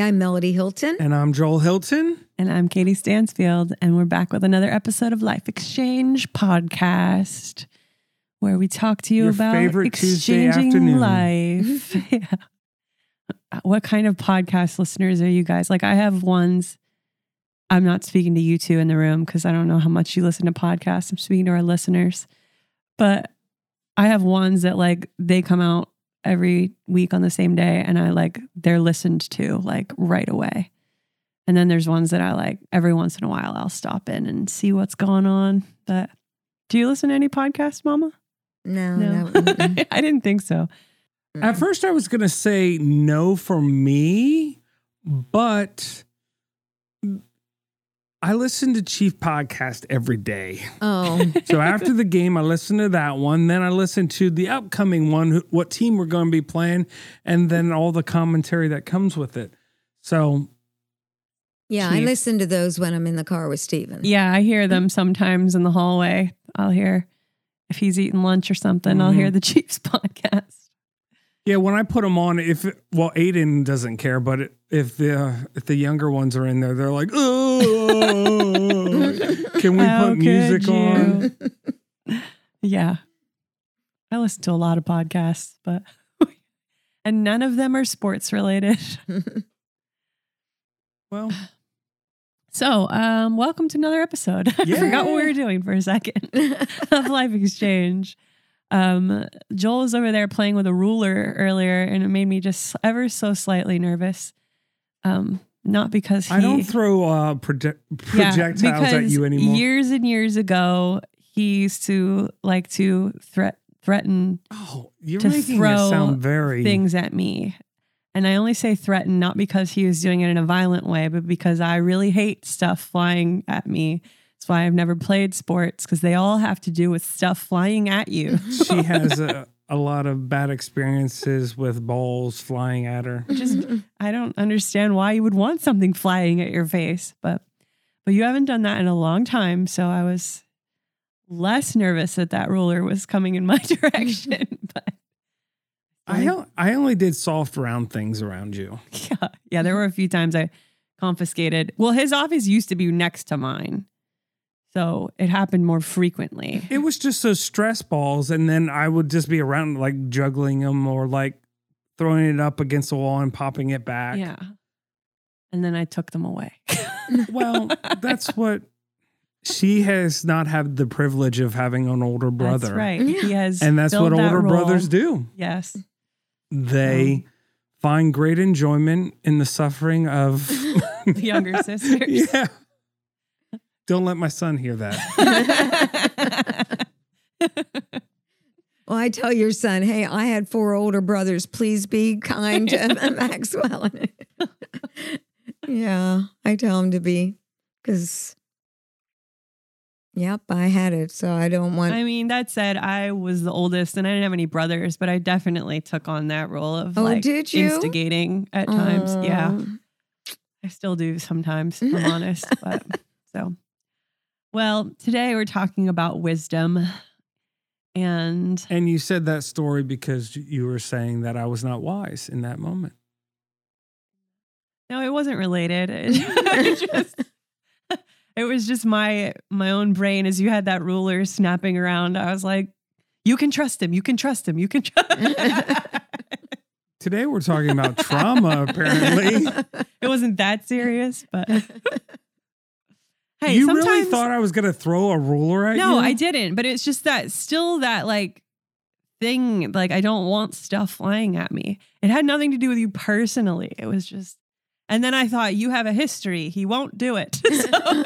Hi, I'm Melody Hilton. And I'm Joel Hilton. And I'm Katie Stansfield. And we're back with another episode of Life Exchange Podcast, where we talk to you Your about favorite Tuesday exchanging afternoon. life. yeah. What kind of podcast listeners are you guys? Like, I have ones. I'm not speaking to you two in the room because I don't know how much you listen to podcasts. I'm speaking to our listeners. But I have ones that like they come out every week on the same day and I like they're listened to like right away. And then there's ones that I like every once in a while I'll stop in and see what's going on. But do you listen to any podcasts, Mama? No, no. mm-mm. I didn't think so. At first, I was going to say no for me, but I listen to Chief Podcast every day. Oh, So after the game, I listen to that one. Then I listen to the upcoming one, what team we're going to be playing, and then all the commentary that comes with it. So yeah. I listen to those when I'm in the car with Steven. Yeah, I hear them sometimes in the hallway. I'll hear if he's eating lunch or something, I'll hear mm-hmm. the Chiefs podcast. Yeah, when I put them on, if well, Aiden doesn't care, but if the if the younger ones are in there, they're like, oh, can we How put music could on? Yeah. I listen to a lot of podcasts, but and none of them are sports related. Well, So, um, welcome to another episode. I forgot what we were doing for a second of Life Exchange. Um, Joel was over there playing with a ruler earlier, and it made me just ever so slightly nervous. Um, not because he, I don't throw uh, proje- Yeah, projectiles at you anymore. Years and years ago, he used to like to threat threaten oh, you're to making throw it sound very things at me. And I only say threaten not because he was doing it in a violent way, but because I really hate stuff flying at me. That's why I've never played sports because they all have to do with stuff flying at you. she has a, a lot of bad experiences with balls flying at her. Just I don't understand why you would want something flying at your face, but but you haven't done that in a long time, so I was less nervous that that ruler was coming in my direction. but I o- I only did soft round things around you. Yeah. Yeah. There were a few times I confiscated. Well, his office used to be next to mine. So it happened more frequently. It was just those stress balls, and then I would just be around like juggling them or like throwing it up against the wall and popping it back. Yeah. And then I took them away. Well, that's what she has not had the privilege of having an older brother. That's right. He has. And that's what filled that older role. brothers do. Yes. They um, find great enjoyment in the suffering of The younger sisters. yeah. Don't let my son hear that. Well, I tell your son, hey, I had four older brothers. Please be kind to Maxwell. yeah, I tell him to be because, yep, I had it. So I don't want. I mean, that said, I was the oldest and I didn't have any brothers, but I definitely took on that role of Oh, like did you? instigating at times. Yeah. Oh. I still do sometimes, if I'm honest. But so, well, today we're talking about wisdom. And and you said that story because you were saying that I was not wise in that moment. no, it wasn't related. It, just, it was just my my own brain as you had that ruler snapping around. I was like, you can trust him. You can trust him. You can trust Today we're talking about trauma, apparently. It wasn't that serious, but hey, you sometimes really thought I was going to throw a ruler at you? No, I didn't. But it's just that still that like thing. Like I don't want stuff flying at me. It had nothing to do with you personally. It was just. And then I thought you have a history. He won't do it. So,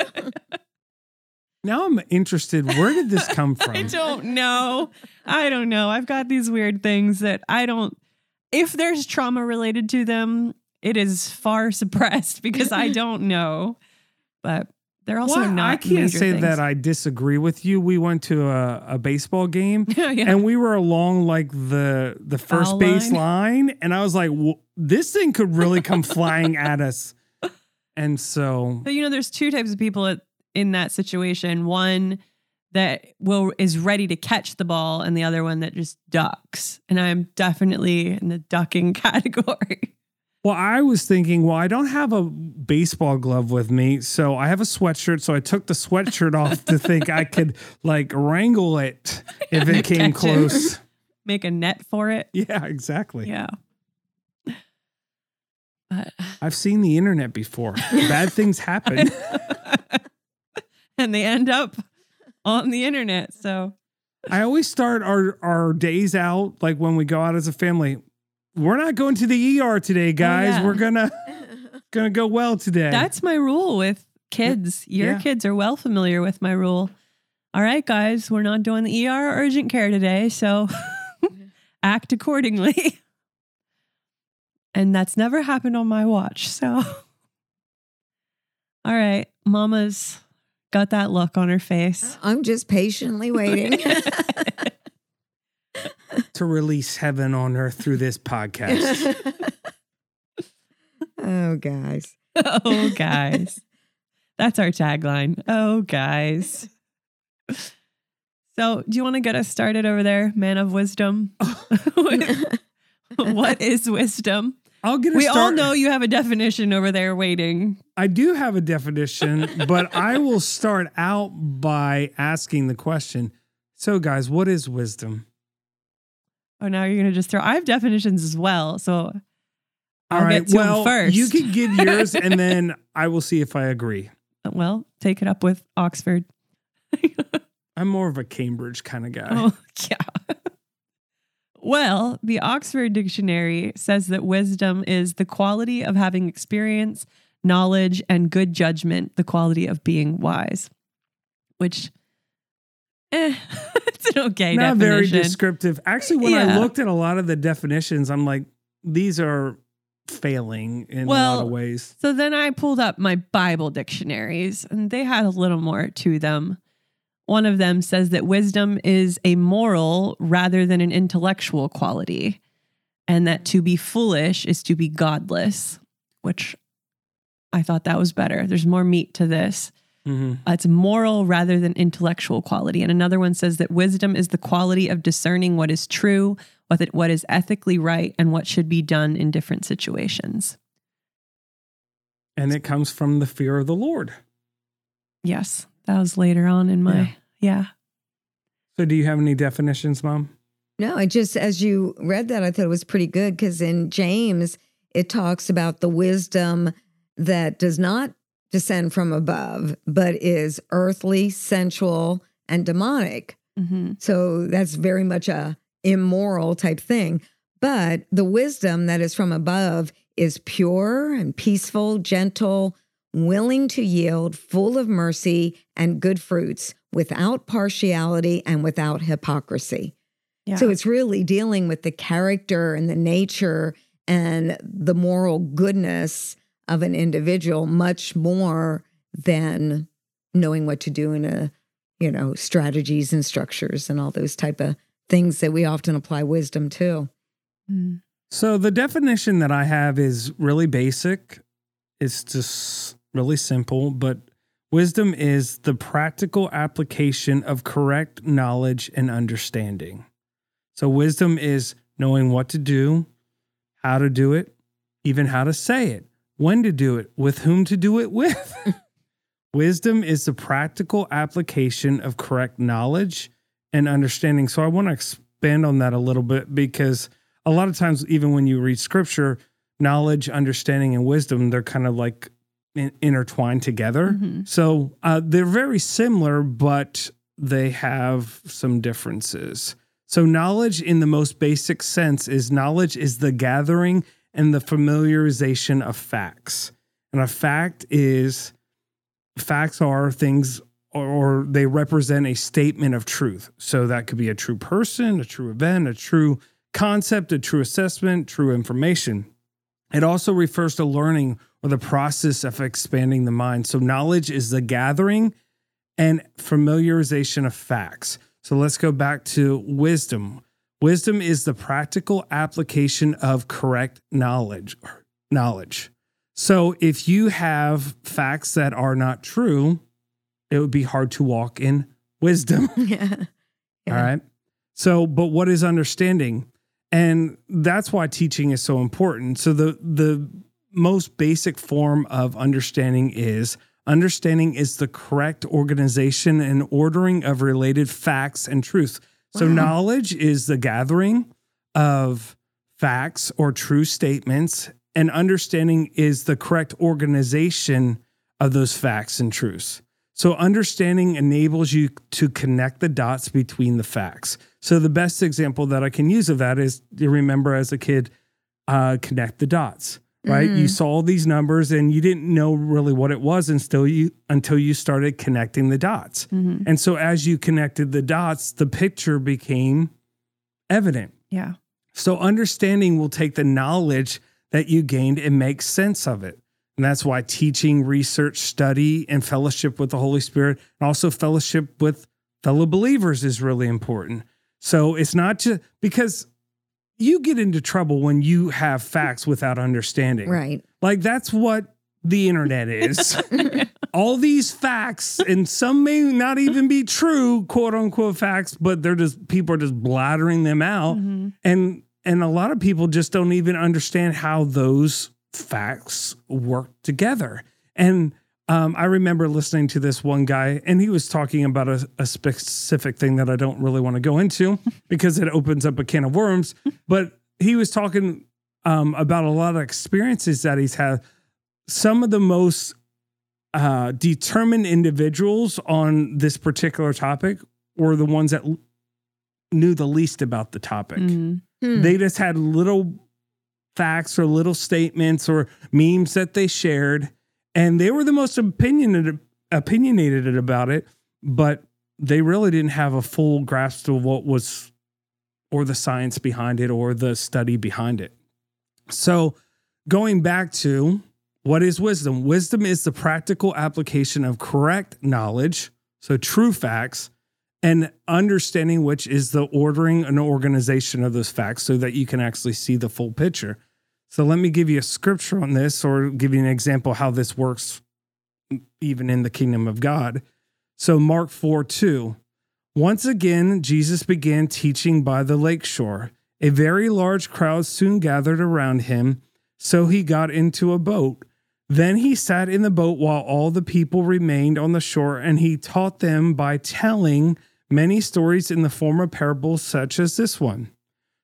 Now I'm interested. Where did this come from? I don't know. I don't know. I've got these weird things that I don't. If there's trauma related to them, it is far suppressed because I don't know. But they're also Well, not. I can't say things. that I disagree with you. We went to a, a baseball game yeah. and we were along like the the first Foul base line. line, and I was like, "Wh- this thing could really come flying at us. And so, But you know, there's two types of people at, in that situation. One that will is ready to catch the ball, and the other one that just ducks. And I'm definitely in the ducking category. Well, I was thinking, well, I don't have a baseball glove with me, so I have a sweatshirt. So I took the sweatshirt off to think I could like wrangle it if it came Catch it. close. Make a net for it. Yeah, exactly. Yeah. But, I've seen the internet before. Bad things happen. and they end up on the internet. So I always start our our days out like when we go out as a family. We're not going to the ER today, guys. Oh, yeah. We're gonna gonna go well today. that's my rule with kids. Your Yeah. kids are well familiar with my rule. All right, guys, we're not doing the ER or urgent care today. So act accordingly. And that's never happened on my watch. So, all right, mama's got that look on her face. I'm just patiently waiting. To release heaven on earth through this podcast. oh, guys. oh, guys. That's our tagline. Oh, guys. So, do you want to get us started over there, man of wisdom? what is wisdom? I'll get a We all know you have a definition over there waiting. I do have a definition, but I will start out by asking the question. So, guys, what is wisdom? Oh, now you're going to just throw. I have definitions as well. So, I'll All right. get to 'em well, first. you can give yours, and then I will see if I agree. well, take it up with Oxford. I'm more of a Cambridge kind of guy. Oh, yeah. well, the Oxford Dictionary says that wisdom is the quality of having experience, knowledge, and good judgment, the quality of being wise, which, eh, it's an okay Not very descriptive. Actually, when I looked at a lot of the definitions, I'm like, these are failing in a lot Well, of ways. so then I pulled up my Bible dictionaries, and they had a little more to them. One of them says that wisdom is a moral rather than an intellectual quality, and that to be foolish is to be godless, which I thought that was better. There's more meat to this. Hmm Uh, It's moral rather than intellectual quality. And another one says that wisdom is the quality of discerning what is true, what it- what is ethically right, and what should be done in different situations. And it comes from the fear of the Lord. Yes, that was later on in my yeah. So, do you have any definitions, Mom? No, I just, as you read that, I thought it was pretty good because in James, it talks about the wisdom that does not descend from above, but is earthly, sensual, and demonic. hmm So that's very much a immoral type thing. But the wisdom that is from above is pure and peaceful, gentle, willing to yield, full of mercy and good fruits, without partiality and without hypocrisy. Yeah. So it's really dealing with the character and the nature and the moral goodness of an individual much more than knowing what to do in a, you know, strategies and structures and all those type of things that we often apply wisdom to. Mm. So, the definition that I have is really basic. It's just really simple, but wisdom is the practical application of correct knowledge and understanding. So, wisdom is knowing what to do, how to do it, even how to say it, when to do it, with whom to do it with. wisdom is the practical application of correct knowledge and understanding. So, I want to expand on that a little bit because a lot of times, even when you read scripture, knowledge, understanding, and wisdom, they're kind of like in- intertwined together. Mhm. So uh, they're very similar, but they have some differences. So, knowledge in the most basic sense is knowledge is the gathering and the familiarization of facts. And a fact is, facts are things or, they represent a statement of truth. So, that could be a true person, a true event, a true concept, a true assessment, true information. It also refers to learning or the process of expanding the mind. So, knowledge is the gathering and familiarization of facts. So, let's go back to wisdom. Wisdom is the practical application of correct knowledge. Knowledge. So, if you have facts that are not true, it would be hard to walk in wisdom. yeah. All right. So, but what is understanding? And that's why teaching is so important. So the the most basic form of understanding is understanding is the correct organization and ordering of related facts and truth. So Wow. knowledge is the gathering of facts or true statements and understanding is the correct organization of those facts and truths. So understanding enables you to connect the dots between the facts. So the best example that I can use of that is you remember as a kid, uh, connect the dots, right? You saw these numbers and you didn't know really what it was until you until you started connecting the dots. Mhm. And so as you connected the dots, the picture became evident. Yeah. So understanding will take the knowledge that you gained and make sense of it. And that's why teaching, research, study, and fellowship with the Holy Spirit, and also fellowship with fellow believers is really important. So it's not just because you get into trouble when you have facts without understanding. Right. Like that's what the internet is. All these facts, and some may not even be true, quote unquote facts, but they're just people are just blathering them out Mhm. and and a lot of people just don't even understand how those facts work together and um, i remember listening to this one guy and he was talking about a, a specific thing that i don't really want to go into because it opens up a can of worms but he was talking um, about a lot of experiences that he's had some of the most uh, determined individuals on this particular topic were the ones that l- knew the least about the topic Mhm. Hmm. they just had little facts or little statements or memes that they shared and they were the most opinionated opinionated about it but they really didn't have a full grasp of what was or the science behind it or the study behind it so going back to what is wisdom wisdom is the practical application of correct knowledge so true facts and understanding which is the ordering and organization of those facts so that you can actually see the full picture. So let me give you a scripture on this or give you an example how this works even in the kingdom of God. So Mark 4 2. Once again, Jesus began teaching by the lake shore. A very large crowd soon gathered around him, so he got into a boat. Then he sat in the boat while all the people remained on the shore, and he taught them by telling many stories in the form of parables, such as this one.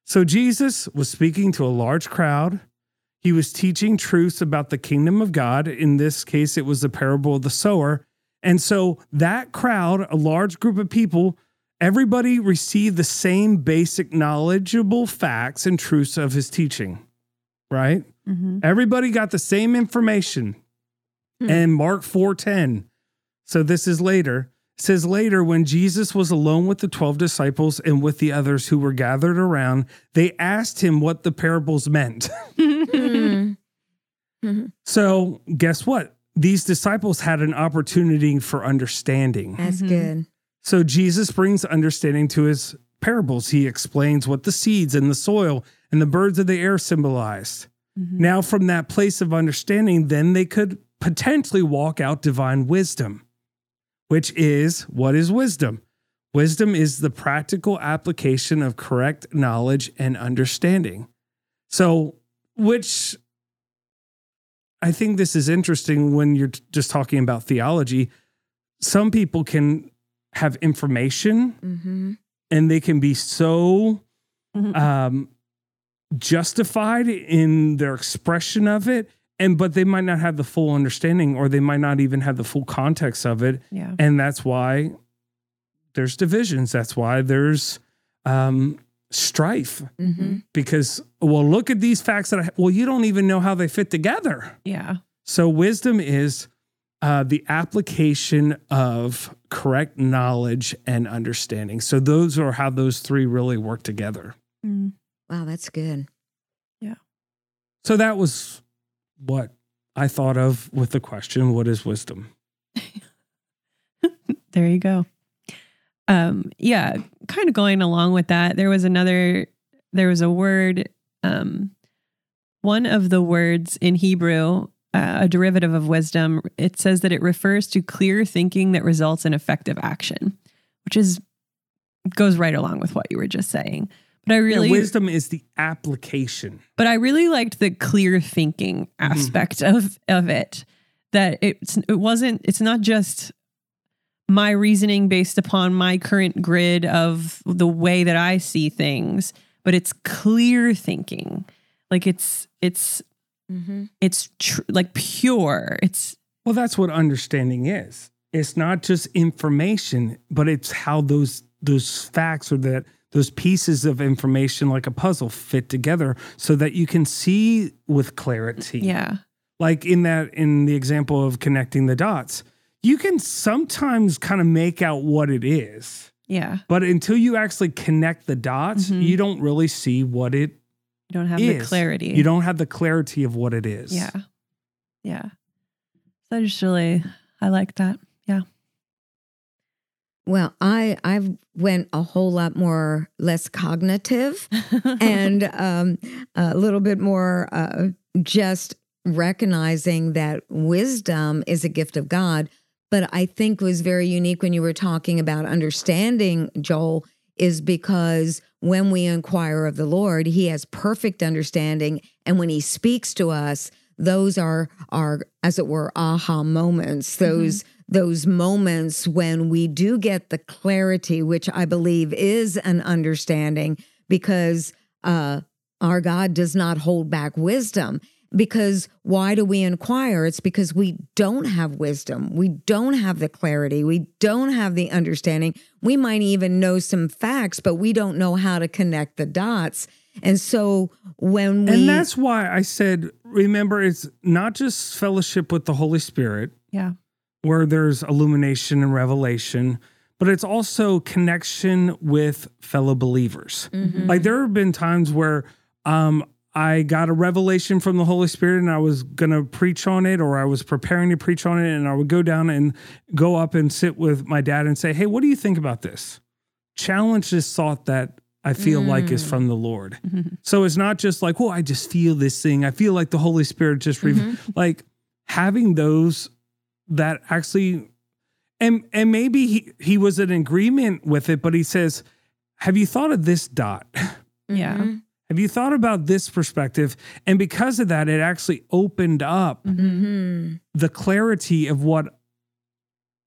So Jesus was speaking to a large crowd. He was teaching truths about the kingdom of God. In this case, it was the parable of the sower. And so that crowd, a large group of people, everybody received the same basic knowledgeable facts and truths of his teaching, right? Mhm. Everybody got the same information. Hmm. And Mark 4:10. So this is later. It says later when Jesus was alone with the 12 disciples and with the others who were gathered around, they asked him what the parables meant. So, guess what? These disciples had an opportunity for understanding. That's Mhm. good. So Jesus brings understanding to his parables. He explains what the seeds and the soil and the birds of the air symbolized. Mhm. Now, from that place of understanding, then they could potentially walk out divine wisdom, which is what is wisdom? Wisdom is the practical application of correct knowledge and understanding. So, which I think this is interesting when you're just talking about theology. Some people can have information hmm and they can be so Mhm. um, justified in their expression of it and but they might not have the full understanding or they might not even have the full context of it yeah. and that's why there's divisions that's why there's um, strife hmm because well look at these facts that I, well you don't even know how they fit together Yeah. so wisdom is uh, the application of correct knowledge and understanding so those are how those three really work together Mm. Wow, that's good. Yeah. So that was what I thought of with the question what is wisdom? There you go. Um, yeah, kind of going along with that, there was another, there was a word, um, one of the words in Hebrew, uh, a derivative of wisdom, it says that it refers to clear thinking that results in effective action, which is goes right along with what you were just saying. But But I Yeah, really wisdom is the application. but I really liked the clear thinking Mm-hmm. aspect of of it. That it's it wasn't it's not just my reasoning based upon my current grid of the way that I see things, but it's clear thinking. Like it's it's Mm-hmm. it's tr- like pure. It's Well, that's what understanding is. It's not just information, but it's how those those facts or that those pieces of information like a puzzle fit together so that you can see with clarity. yeah. Like in that in the example of connecting the dots, you can sometimes kind of make out what it is. Yeah. But until you actually connect the dots, Mhm. you don't really see what it You don't have is. the clarity. You don't have the clarity of what it is. Yeah. Yeah. So I just really I like that. Well, I I've went a whole lot more less cognitive and um, a little bit more uh, just recognizing that wisdom is a gift of God. But I think was very unique when you were talking about understanding, Joel, is because when we inquire of the Lord, He has perfect understanding, and when He speaks to us, those are are as it were aha moments. Those those moments when we do get the clarity, which I believe is an understanding, because uh, our God does not hold back wisdom. Because why do we inquire? It's because we don't have wisdom. We don't have the clarity. We don't have the understanding. We might even know some facts, but we don't know how to connect the dots. And so when we And that's why I said, remember, it's not just fellowship with the Holy Spirit, yeah. Where there's illumination and revelation, but it's also connection with fellow believers. Mhm. Like there have been times where um, I got a revelation from the Holy Spirit and I was going to preach on it or I was preparing to preach on it and I would go down and go up and sit with my dad and say, Hey, what do you think about this? Challenge this thought that I feel like is Mm. from the Lord. Mhm. So it's not just like, well, I just feel this thing. I feel like the Holy Spirit just re- Mhm. like having those that actually and and maybe he, he was in agreement with it, but he says, Have you thought of this dot? Yeah. Mhm. Have you thought about this perspective? And because of that, it actually opened up Mhm. the clarity of what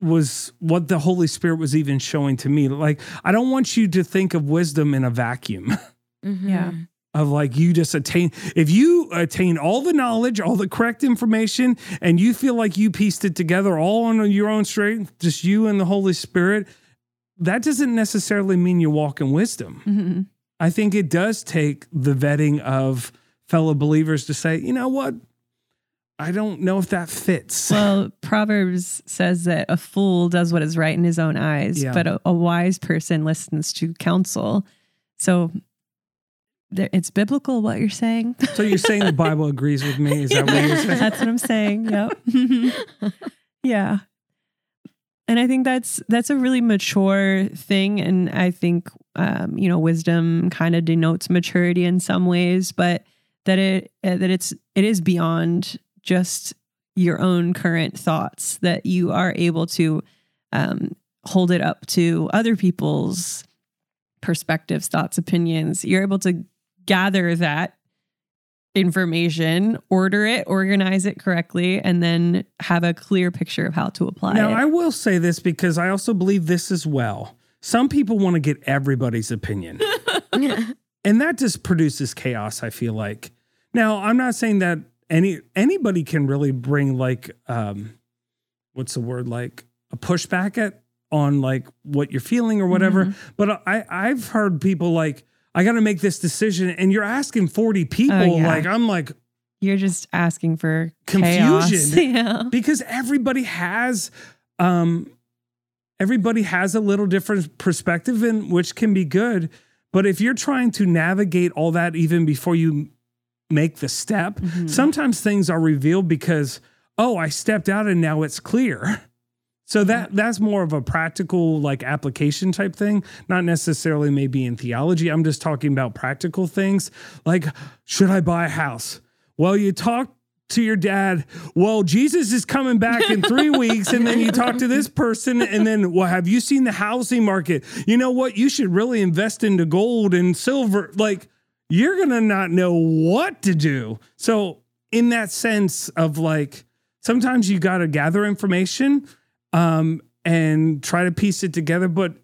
was what the Holy Spirit was even showing to me. Like, I don't want you to think of wisdom in a vacuum. Mhm. Yeah. Of like you just attain if you attain all the knowledge all the correct information and you feel like you pieced it together all on your own strength just you and the holy spirit that doesn't necessarily mean you walk in wisdom Mhm. i think it does take the vetting of fellow believers to say you know what i don't know if that fits Well, Proverbs says that a fool does what is right in his own eyes, Yeah. but a, a wise person listens to counsel. So it's biblical what you're saying. so you're saying the bible agrees with me is that what you're saying That's what I'm saying. Yep. yeah. And I think that's that's a really mature thing, and I think um, you know wisdom kind of denotes maturity in some ways, but that it uh, that it's it is beyond just your own current thoughts. That you are able to um, hold it up to other people's perspectives, thoughts, opinions. You're able to gather that information, order it, organize it correctly, and then have a clear picture of how to apply Now, it. I will say this because I also believe this as well. Some people want to get everybody's opinion, and that just produces chaos. I feel like. Now, I'm not saying that any anybody can really bring like um, what's the word like a pushback at on like what you're feeling or whatever. Mm-hmm. But I I've heard people like I got to make this decision, and you're asking 40 people. Oh, yeah. Like I'm like You're just asking for Confusion. yeah. because everybody has um everybody has a little different perspective in which can be good but if you're trying to navigate all that even before you make the step Mhm. sometimes things are revealed because oh i stepped out and now it's clear so that that's more of a practical like application type thing not necessarily maybe in theology i'm just talking about practical things like should i buy a house well you talk to your dad, well, Jesus is coming back in three weeks. And then you talk to this person, and then, well, have you seen the housing market? You know what? You should really invest into gold and silver. Like, you're going to not know what to do. So, in that sense of like, sometimes you got to gather information um, and try to piece it together. But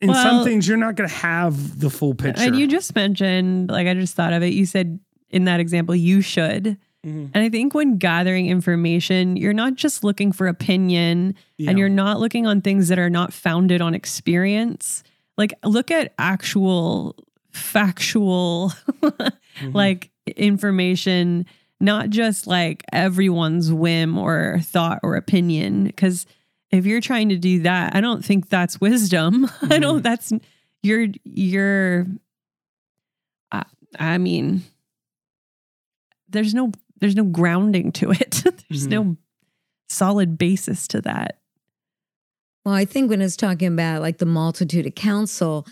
in Well- some things, you're not going to have the full picture. And you just mentioned, like I just thought of it. You said in that example, you should. Mhm. And I think when gathering information, you're not just looking for opinion Yeah. and you're not looking on things that are not founded on experience. Like look at actual factual Mhm. like information, not just like everyone's whim or thought or opinion. Because if you're trying to do that, I don't think that's wisdom. I don't. That's you're you're. I, I mean, there's no there's no grounding to it. there's Mhm. no solid basis to that. Well, I think when it's talking about like the multitude of counsel,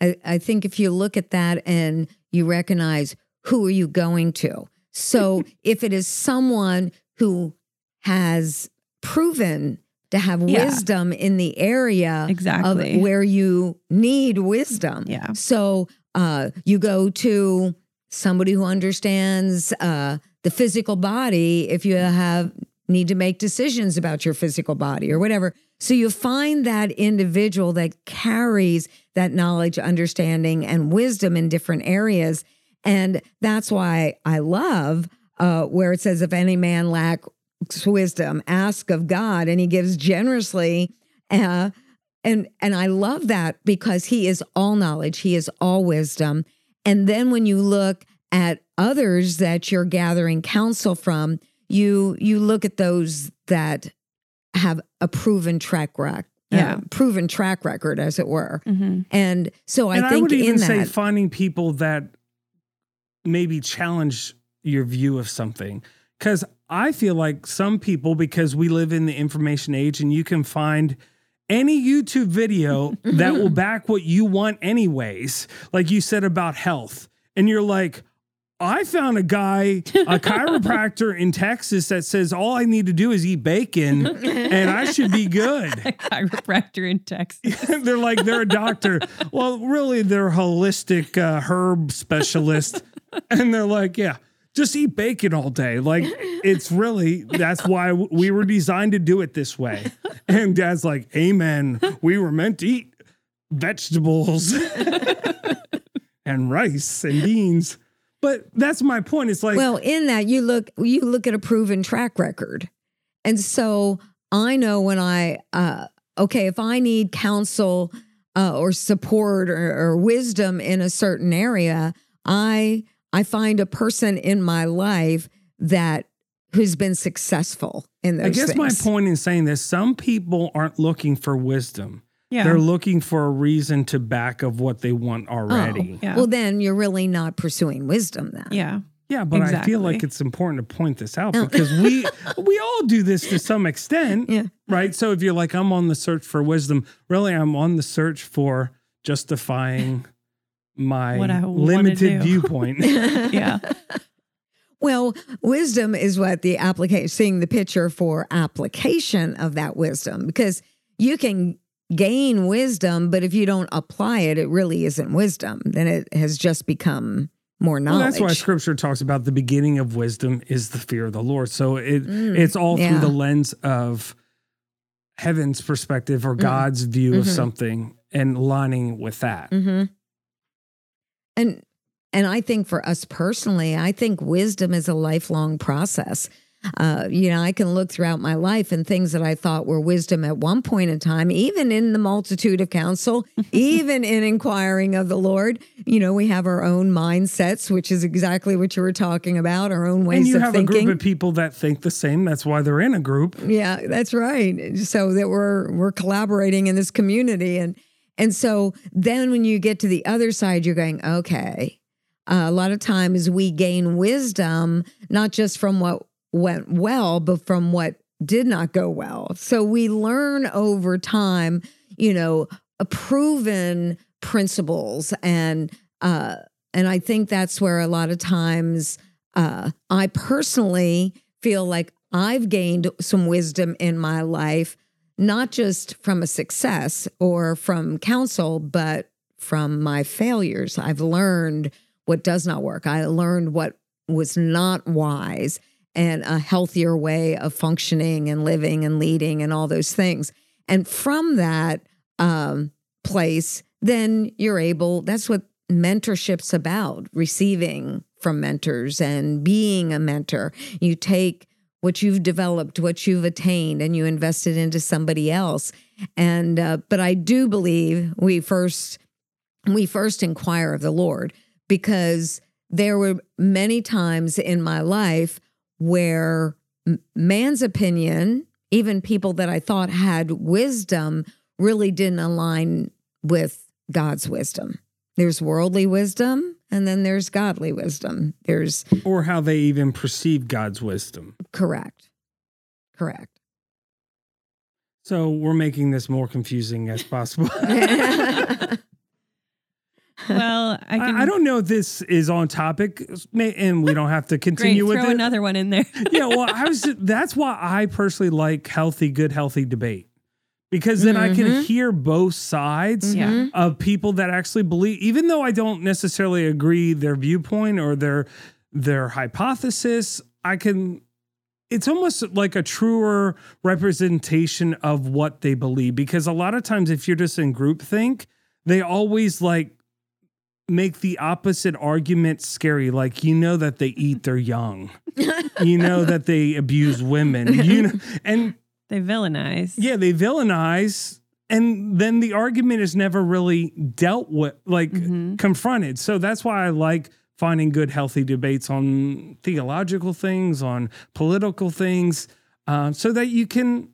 I, I think if you look at that and you recognize who are you going to. So if it is someone who has proven to have Yeah. wisdom in the area Exactly. of where you need wisdom. Yeah. So uh, you go to somebody who understands uh, the physical body if you have need to make decisions about your physical body or whatever. So you find that individual that carries that knowledge, understanding, and wisdom in different areas. And that's why I love uh, where it says, if any man lacks wisdom, ask of God, and he gives generously. Uh, and and I love that because he is all knowledge, he is all wisdom. And then when you look at others that you're gathering counsel from, you you look at those that have a proven track record, Yeah. proven track record, as it were. Mhm. And so I and I think would in even say that, finding people that maybe challenge your view of something. Because I feel like some people, because we live in the information age and you can find any YouTube video that will back what you want, anyways, like you said about health. And you're like, I found a guy, a chiropractor in Texas that says all I need to do is eat bacon and I should be good. Chiropractor in Texas. they're like they're a doctor. Well, really, they're a holistic uh, herb specialist, and they're like, yeah, just eat bacon all day. Like it's really that's why we were designed to do it this way. And Dad's like, Amen. We were meant to eat vegetables and rice and beans. But that's my point. It's like, well, in that you look you look at a proven track record. And so I know when I uh okay, if I need counsel uh, or support or, or wisdom in a certain area, I I find a person in my life that who's been successful in those I guess my point in saying this: some people aren't looking for wisdom. Yeah. They're looking for a reason to back of what they want oh, already. Oh, Yeah. Well, then you're really not pursuing wisdom then. yeah. Yeah, but I feel like it's important to point this out Oh. because we we all do this to some extent. Yeah. Right. So if you're like, I'm on the search for wisdom, really I'm on the search for justifying my What I wanna limited viewpoint. Yeah. Well, wisdom is what the application, seeing the picture for application of that wisdom, because you can gain wisdom, but if you don't apply it, it really isn't wisdom. Then it has just become more Well, knowledge. that's why scripture talks about the beginning of wisdom is the fear of the Lord. So it Mm, it's all yeah. through the lens of heaven's perspective or God's view of Mhm. something and lining with that. hmm And and I think for us personally, I think wisdom is a lifelong process. Uh, you know, I can look throughout my life and things that I thought were wisdom at one point in time, even in the multitude of counsel, even in inquiring of the Lord. You know, we have our own mindsets, which is exactly what you were talking about, our own ways And you of have thinking. a group of people that think the same. That's why they're in a group. Yeah, that's right. So that we're we're collaborating in this community and and so then when you get to the other side you're going, okay. Uh, a lot of times we gain wisdom not just from what went well but from what did not go well. So we learn over time, you know, proven principles and uh and I think that's where a lot of times uh I personally feel like I've gained some wisdom in my life, not just from a success or from counsel, but from my failures. I've learned what does not work. I learned what was not wise and a healthier way of functioning and living and leading and all those things. And from that um, place, then you're able, that's what mentorship's about receiving from mentors and being a mentor. You take what you've developed, what you've attained, and you invest it into somebody else. And, uh, but I do believe we first, we first inquire of the Lord because there were many times in my life where man's opinion, even people that I thought had wisdom, really didn't align with God's wisdom. There's worldly wisdom and then there's godly wisdom. There's or how they even perceive God's wisdom. Correct. Correct. So we're making this more confusing as possible. well, I, can, I, I, don't know if this is on topic, and we don't have to continue Great, with throw it. another one in there. yeah, well, I was. That's why I personally like healthy, good, healthy debate because then mm-hmm. I can mm-hmm. hear both sides mm-hmm. of people that actually believe, even though I don't necessarily agree their viewpoint or their their hypothesis. I can. It's almost like a truer representation of what they believe because a lot of times, if you're just in group think, they always like make the opposite argument scary. Like you know that they eat their young, you know that they abuse women, you know, and they villainize. Yeah, they villainize, and then the argument is never really dealt with, like mm-hmm. confronted. So that's why I like finding good, healthy debates on theological things, on political things, uh, so that you can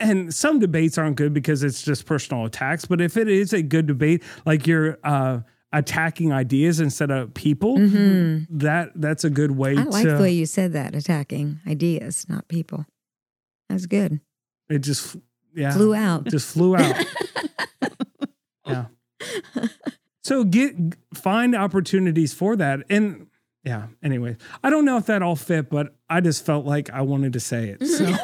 and some debates aren't good because it's just personal attacks. But if it is a good debate, like you're uh, attacking ideas instead of people, mm-hmm. that that's a good way. I like to, the way you said that, attacking ideas, not people. That's good. It just yeah flew out. Just flew out. yeah. So get find opportunities for that, and yeah. Anyway, I don't know if that all fit, but I just felt like I wanted to say it. So.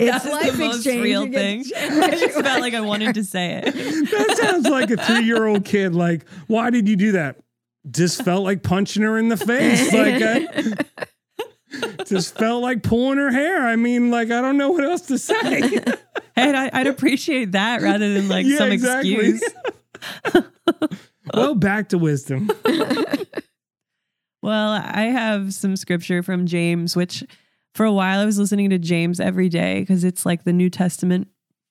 it's life the exchange. real thing. I just felt like I wanted to say it. that sounds like a three-year-old kid. Like, why did you do that? Just felt like punching her in the face. Like, I just felt like pulling her hair. I mean, like, I don't know what else to say. and I, would appreciate that rather than like yeah, some exactly. excuse. well, back to wisdom. Well, I have some scripture from James, which for a while I was listening to James every day because it's like the New Testament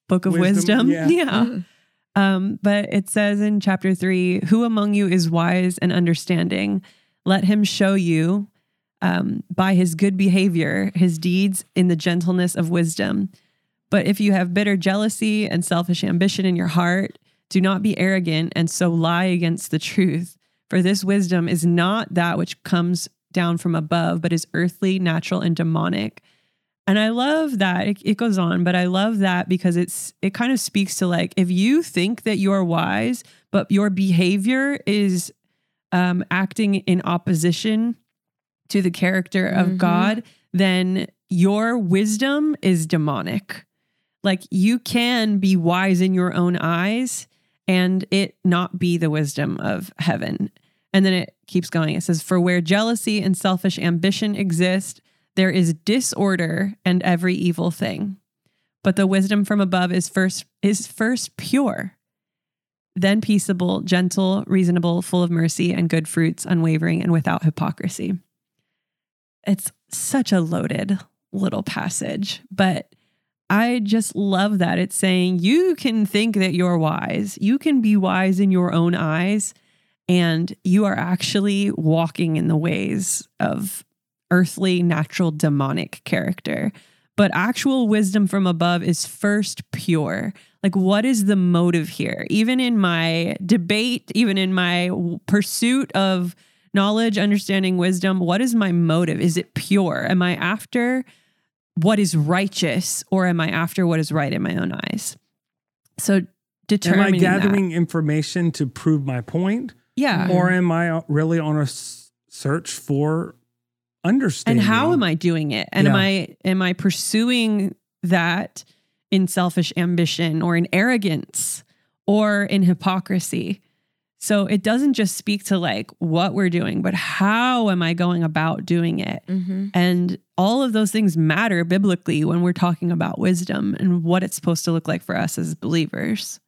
book of wisdom. wisdom. Yeah. yeah. Mm. Um, but it says in chapter three, who among you is wise and understanding? Let him show you um, by his good behavior, his deeds in the gentleness of wisdom. But if you have bitter jealousy and selfish ambition in your heart, do not be arrogant and so lie against the truth. For this wisdom is not that which comes down from above, but is earthly, natural, and demonic. And I love that. It, it, goes on, but I love that because it's it kind of speaks to like if you think that you're wise, but your behavior is um, acting in opposition to the character of mm-hmm. God, then your wisdom is demonic. Like you can be wise in your own eyes and it not be the wisdom of heaven. And then it keeps going. It says, For where jealousy and selfish ambition exist, there is disorder and every evil thing. But the wisdom from above is first is first pure, then peaceable, gentle, reasonable, full of mercy and good fruits, unwavering and without hypocrisy. It's such a loaded little passage, but I just love that. It's saying you can think that you're wise. You can be wise in your own eyes, and you are actually walking in the ways of earthly, natural, demonic character. But actual wisdom from above is first pure. Like, what is the motive here? Even in my debate, even in my pursuit of knowledge, understanding, wisdom, what is my motive? Is it pure? Am I after what is righteous or am I after what is right in my own eyes? So, determining. Am I gathering that. information to prove my point? Yeah. Or am I really on a search for understanding. and how am i doing it and am i am i pursuing that in selfish ambition or in arrogance or in hypocrisy so it doesn't just speak to like what we're doing but how am i going about doing it? Mm-hmm. and all of those things matter biblically when we're talking about wisdom and what it's supposed to look like for us as believers.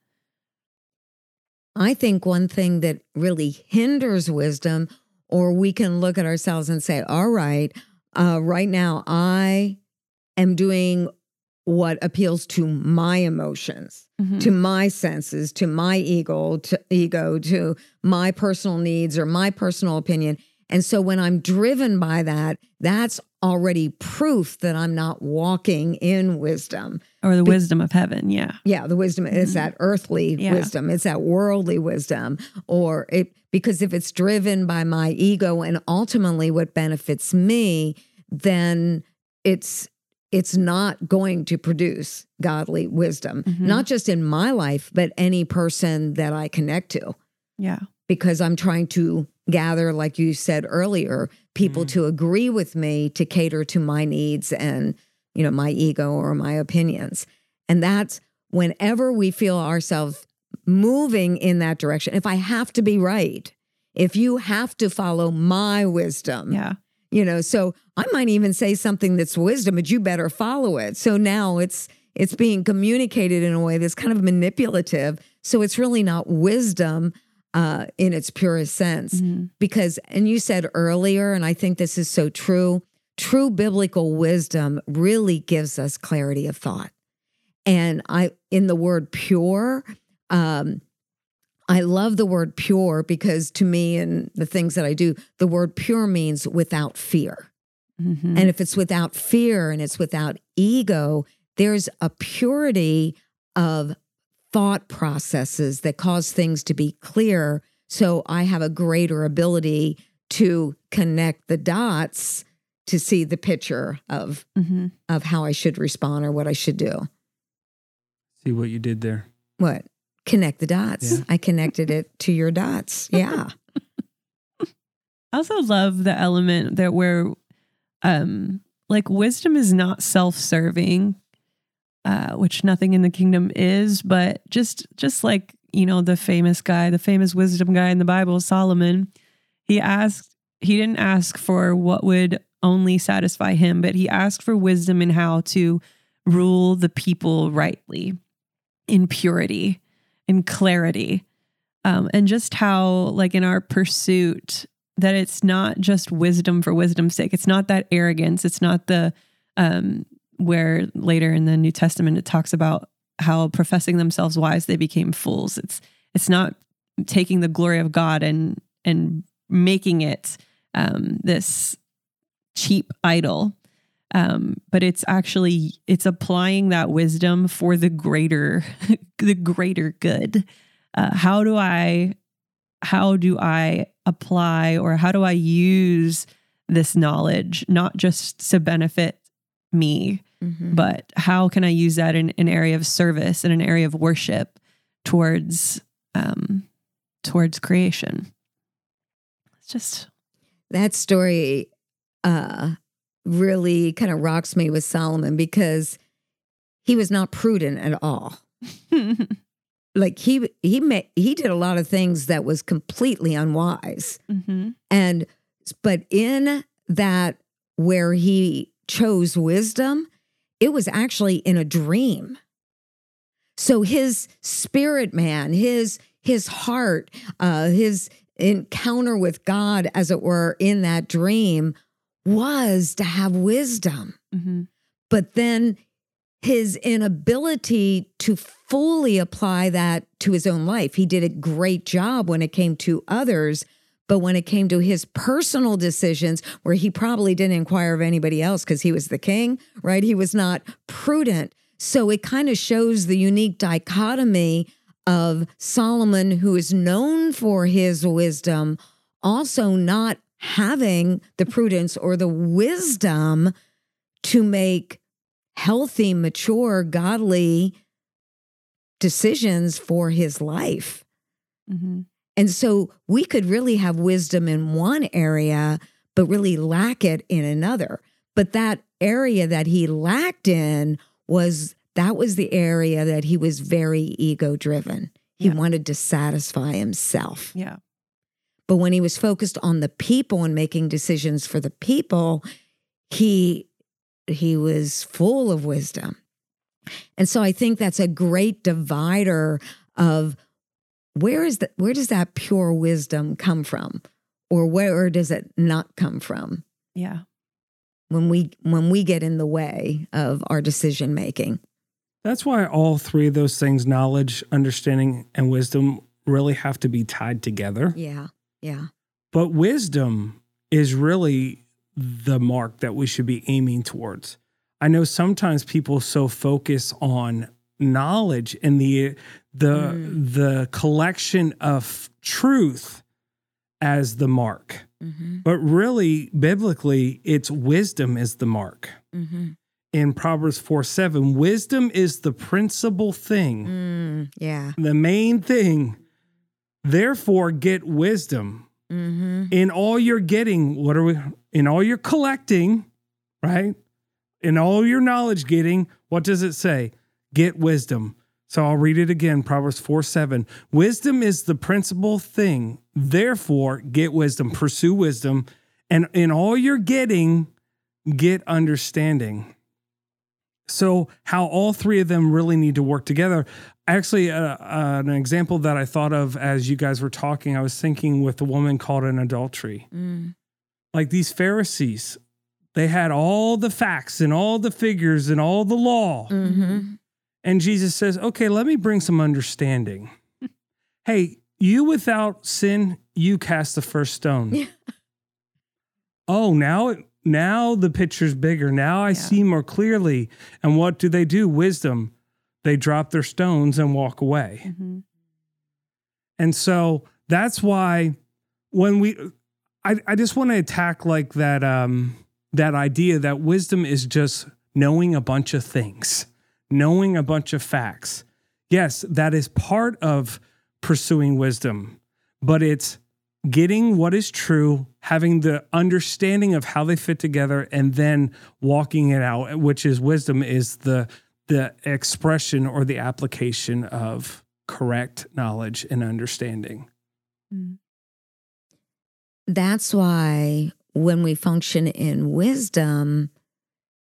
I think one thing that really hinders wisdom, or we can look at ourselves and say, all right, uh, right now I am doing what appeals to my emotions, Mhm. to my senses, to my ego, to ego, to my personal needs or my personal opinion. And so when I'm driven by that, that's already proof that I'm not walking in wisdom. or the wisdom of heaven yeah Yeah, the wisdom is Mhm. that earthly Yeah. wisdom. It's that worldly wisdom. Or it because if it's driven by my ego and ultimately what benefits me, then it's it's not going to produce godly wisdom. Mhm. Not just in my life, but any person that I connect to. yeah Because I'm trying to gather, like you said earlier, people Mhm. to agree with me to cater to my needs and, you know, my ego or my opinions. And that's whenever we feel ourselves moving in that direction. If I have to be right, if you have to follow my wisdom, yeah you know, so I might even say something that's wisdom, but you better follow it. So now it's it's being communicated in a way that's kind of manipulative. So it's really not wisdom uh, in its purest sense Mhm. because and you said earlier and i think this is so true true biblical wisdom really gives us clarity of thought and i in the word pure um i love the word pure because to me and the things that i do the word pure means without fear Mhm. and if it's without fear and it's without ego, there's a purity of thought processes that cause things to be clear. So I have a greater ability to connect the dots to see the picture of Mhm. of how I should respond or what I should do. See what you did there. What? Connect the dots. Yeah. I connected it to your dots. Yeah. I also love the element that where um like wisdom is not self-serving uh which nothing in the kingdom is but just just like you know the famous guy the famous wisdom guy in the bible solomon he asked he didn't ask for what would only satisfy him but he asked for wisdom in how to rule the people rightly in purity in clarity um, and just how like in our pursuit that it's not just wisdom for wisdom's sake. It's not that arrogance. It's not the um where later in the New Testament it talks about how professing themselves wise they became fools. It's it's not taking the glory of God and and making it um this cheap idol. Um, but it's actually it's applying that wisdom for the greater the greater good. Uh, how do I how do I apply or how do I use this knowledge, not just to benefit me, Mhm. but how can I use that in an area of service, in an area of worship towards um, towards creation? It's just that story uh really kind of rocks me with Solomon because he was not prudent at all. Like he he made, he did a lot of things that was completely unwise. Mhm. And but in that where he chose wisdom, it was actually in a dream. So his spirit man, his his heart, uh, his encounter with God, as it were, in that dream, was to have wisdom. Mhm. But then his inability to fully apply that to his own life. He did a great job when it came to others, but when it came to his personal decisions, where he probably didn't inquire of anybody else because he was the king, right? He was not prudent. So it kind of shows the unique dichotomy of Solomon, who is known for his wisdom, also not having the prudence or the wisdom to make healthy, mature, godly decisions for his life. Mhm. And so we could really have wisdom in one area, but really lack it in another. But that area that he lacked in was that was the area that he was very ego driven. He Yeah. wanted to satisfy himself. Yeah. But when he was focused on the people and making decisions for the people, he he was full of wisdom. And so I think that's a great divider of where is that where does that pure wisdom come from? Or where does it not come from Yeah. when we when we get in the way of our decision making? That's why all three of those things knowledge, understanding, and wisdom really have to be tied together. Yeah. Yeah. But wisdom is really the mark that we should be aiming towards. I know sometimes people so focus on knowledge and the the Mm. the collection of truth as the mark. Mm-hmm. But really biblically it's wisdom is the mark. Mm-hmm. In Proverbs 4 7, wisdom is the principal thing, Mm, yeah. the main thing. Therefore, get wisdom. Mm-hmm. in all you're getting, what are we in all you're collecting, right? In all your knowledge getting, what does it say? Get wisdom. So I'll read it again Proverbs 4 7. Wisdom is the principal thing. Therefore, get wisdom, pursue wisdom. And in all you're getting, get understanding. So, how all three of them really need to work together. Actually, uh, uh, an example that I thought of as you guys were talking, I was thinking with the woman caught in adultery. Mm. Like these Pharisees, they had all the facts and all the figures and all the law. Mm-hmm. And Jesus says, okay, let me bring some understanding. hey, you without sin, you cast the first stone. Yeah. Oh, now it now the picture's bigger. Now I Yeah. see more clearly. And what do they do? Wisdom. They drop their stones and walk away. Mm-hmm. And so that's why when we I, I just want to attack like that um that idea that wisdom is just knowing a bunch of things, knowing a bunch of facts. Yes, that is part of pursuing wisdom, but it's getting what is true, having the understanding of how they fit together and then walking it out, which is wisdom is the the expression or the application of correct knowledge and understanding. Mm. That's why when we function in wisdom,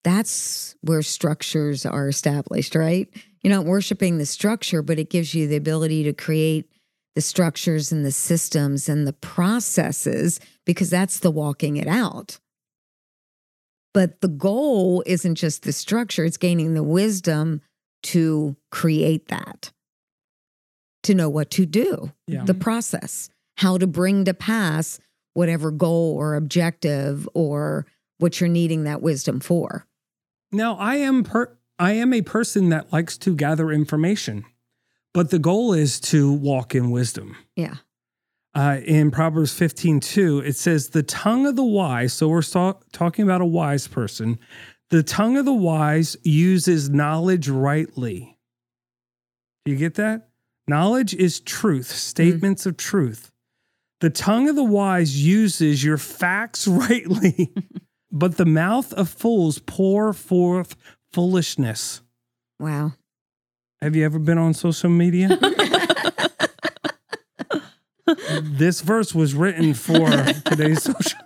that's where structures are established, right? You're not worshiping the structure, but it gives you the ability to create the structures and the systems and the processes because that's the walking it out. But the goal isn't just the structure, it's gaining the wisdom to create that, to know what to do Yeah. the process, how to bring to pass whatever goal or objective or what you're needing that wisdom for. Now, I am per I am a person that likes to gather information, but the goal is to walk in wisdom. Yeah. Uh, in Proverbs 15, 2, it says, The tongue of the wise, so we're so- talking about a wise person, the tongue of the wise uses knowledge rightly. Do you get that? Knowledge is truth, statements of truth. The tongue of the wise uses your facts rightly, but the mouth of fools pour forth foolishness. Wow. Have you ever been on social media? this verse was written for today's social.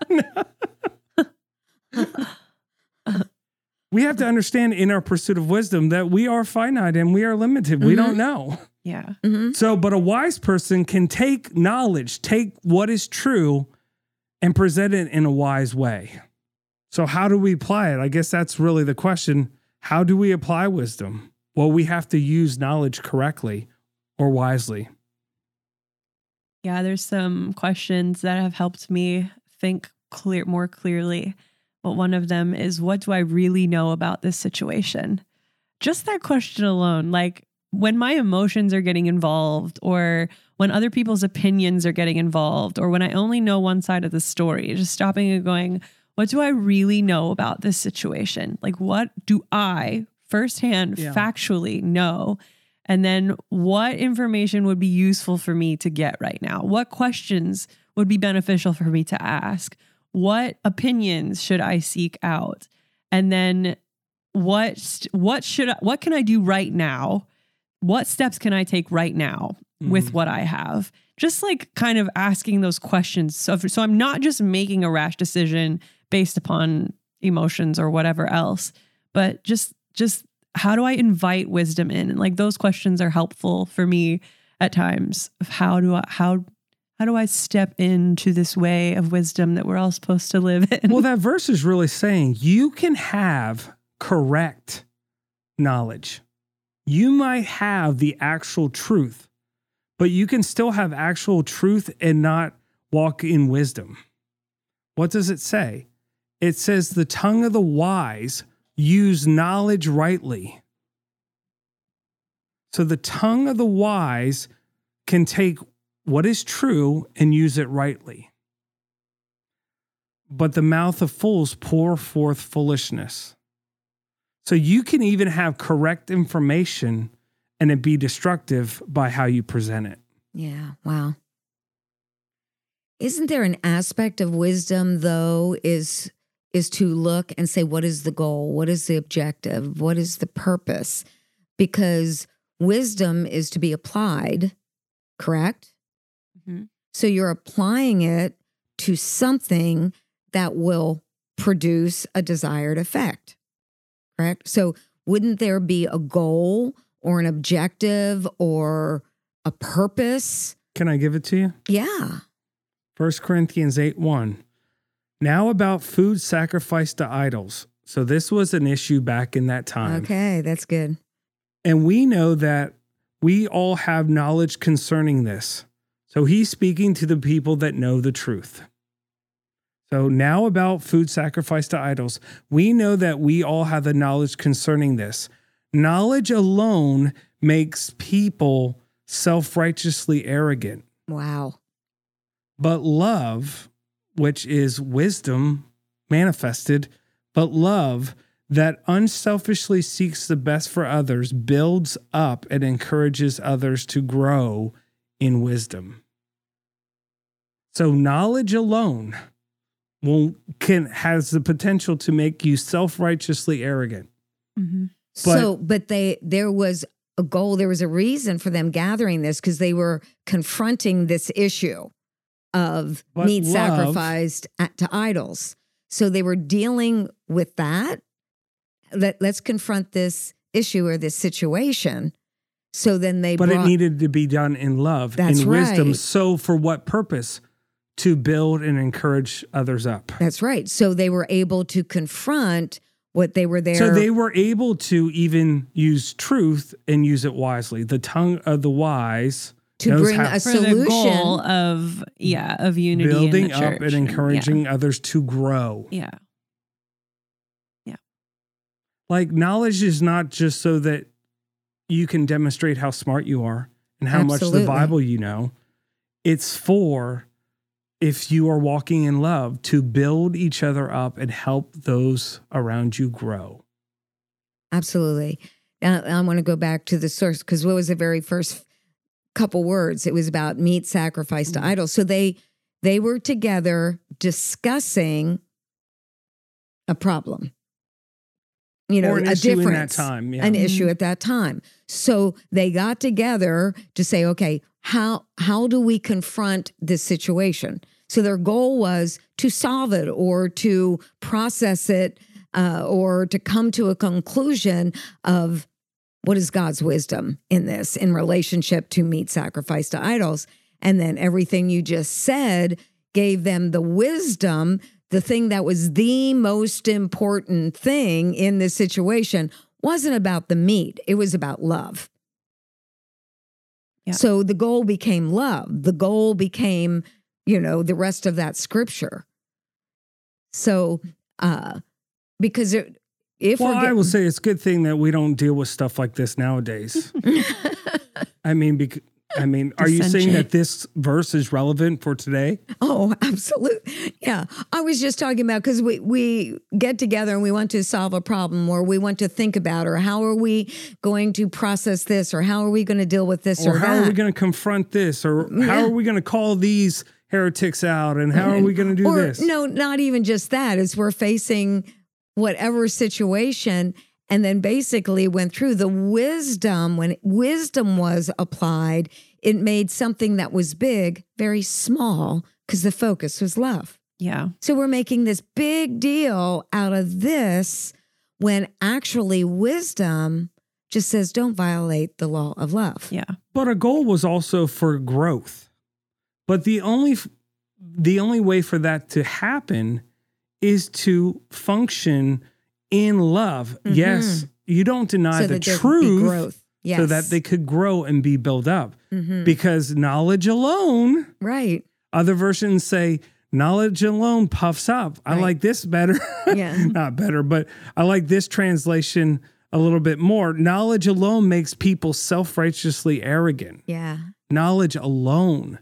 we have to understand in our pursuit of wisdom that we are finite and we are limited. We don't know. Yeah. hmm So, but a wise person can take knowledge, take what is true, and present it in a wise way. So, how do we apply it? I guess that's really the question. How do we apply wisdom? Well, we have to use knowledge correctly or wisely. Yeah, there's some questions that have helped me think clear more clearly. But one of them is what do I really know about this situation? Just that question alone, like when my emotions are getting involved or when other people's opinions are getting involved or when I only know one side of the story, just stopping and going, what do I really know about this situation? Like what do I firsthand Yeah. factually know? And then what information would be useful for me to get right now? What questions would be beneficial for me to ask? what opinions should I seek out? And then what what should I, what can I do right now? What steps can I take right now with Mhm. what I have? Just like kind of asking those questions. So so I'm not just making a rash decision based upon emotions or whatever else, but just just how do I invite wisdom in? And like those questions are helpful for me at times of how do I how how do I step into this way of wisdom that we're all supposed to live in? Well, that verse is really saying you can have correct knowledge. You might have the actual truth, but you can still have actual truth and not walk in wisdom. What does it say? It says the tongue of the wise use knowledge rightly. So the tongue of the wise can take what is true and use it rightly but the mouth of fools pour forth foolishness. So you can even have correct information and it be destructive by how you present it. Yeah. Wow. Isn't there an aspect of wisdom though is is to look and say what is the goal? What is the objective? What is the purpose? Because wisdom is to be applied, correct? Mhm. So you're applying it to something that will produce a desired effect. Correct? So wouldn't there be a goal or an objective or a purpose? Can I give it to you? Yeah. 1 Corinthians 8 1. Now about food sacrificed to idols. So this was an issue back in that time. Okay, that's good. And we know that we all have knowledge concerning this. So he's speaking to the people that know the truth. So now about food sacrificed to idols. We know that we all have the knowledge concerning this. Knowledge alone makes people self righteously arrogant, Wow. but love, which is wisdom manifested, but love that unselfishly seeks the best for others builds up and encourages others to grow in wisdom. So knowledge alone will can has the potential to make you self-righteously arrogant. Mhm. so, but they there was a goal, there was a reason for them gathering this because they were confronting this issue of But meat love- sacrificed at, to idols. So they were dealing with that. Let, let's confront this issue or this situation. So then they But brought, it needed to be done in love, That's in wisdom. So for what purpose? To build and encourage others up. That's right. So they were able to confront what they were there. So they were able to even use truth and use it wisely. The tongue of the wise to knows bring how- a For the solution. goal of yeah of unity, in building the up church. and encouraging others to grow. Yeah. Yeah. Like knowledge is not just so that you can demonstrate how smart you are and how much the Bible you know. It's for if you are walking in love to build each other up and help those around you grow. Absolutely. Now, I want to go back to the source because what was the very first couple words? It was about meat sacrificed Mm-hmm. to idols. So they they were together discussing a problem. You know, a issue in that difference, time. Yeah. an issue at that time. So they got together to say, okay, how how do we confront this situation? So their goal was to solve it or to process it uh, or to come to a conclusion of what is God's wisdom in this in relationship to meat sacrifice to idols. And then everything you just said gave them the wisdom, the thing that was the most important thing in this situation wasn't about the meat, it was about love. Yeah. So the goal became love. The goal became, you know, the rest of that scripture. So, uh, because it, if well, we're I will say it's a good thing that we don't deal with stuff like this nowadays. I mean, bec- I mean, are you saying that this verse is relevant for today? Oh, absolutely. Yeah. I was just talking about because we, we get together and we want to solve a problem or we want to think about or how are we going to process this or how are we going to deal with this or, Or how that. are we going to confront this? Or mm, how are we going to call these heretics out and how are we going to do or this? no, not even just that. Is we're facing whatever situation, and then basically went through the wisdom. When wisdom was applied, it made something that was big very small because the focus was love. Yeah. So we're making this big deal out of this when actually wisdom just says don't violate the law of love. Yeah. But a goal was also for growth. But the only the only way for that to happen is to function in love. Mhm. Yes, you don't deny so the that there could be truth growth. Yes. so that they could grow and be built up. Mhm. Because knowledge alone, right. other versions say knowledge alone puffs up. I Right. like this better. Yeah. Not better, but I like this translation a little bit more. Knowledge alone makes people self-righteously arrogant. Yeah. Knowledge alone.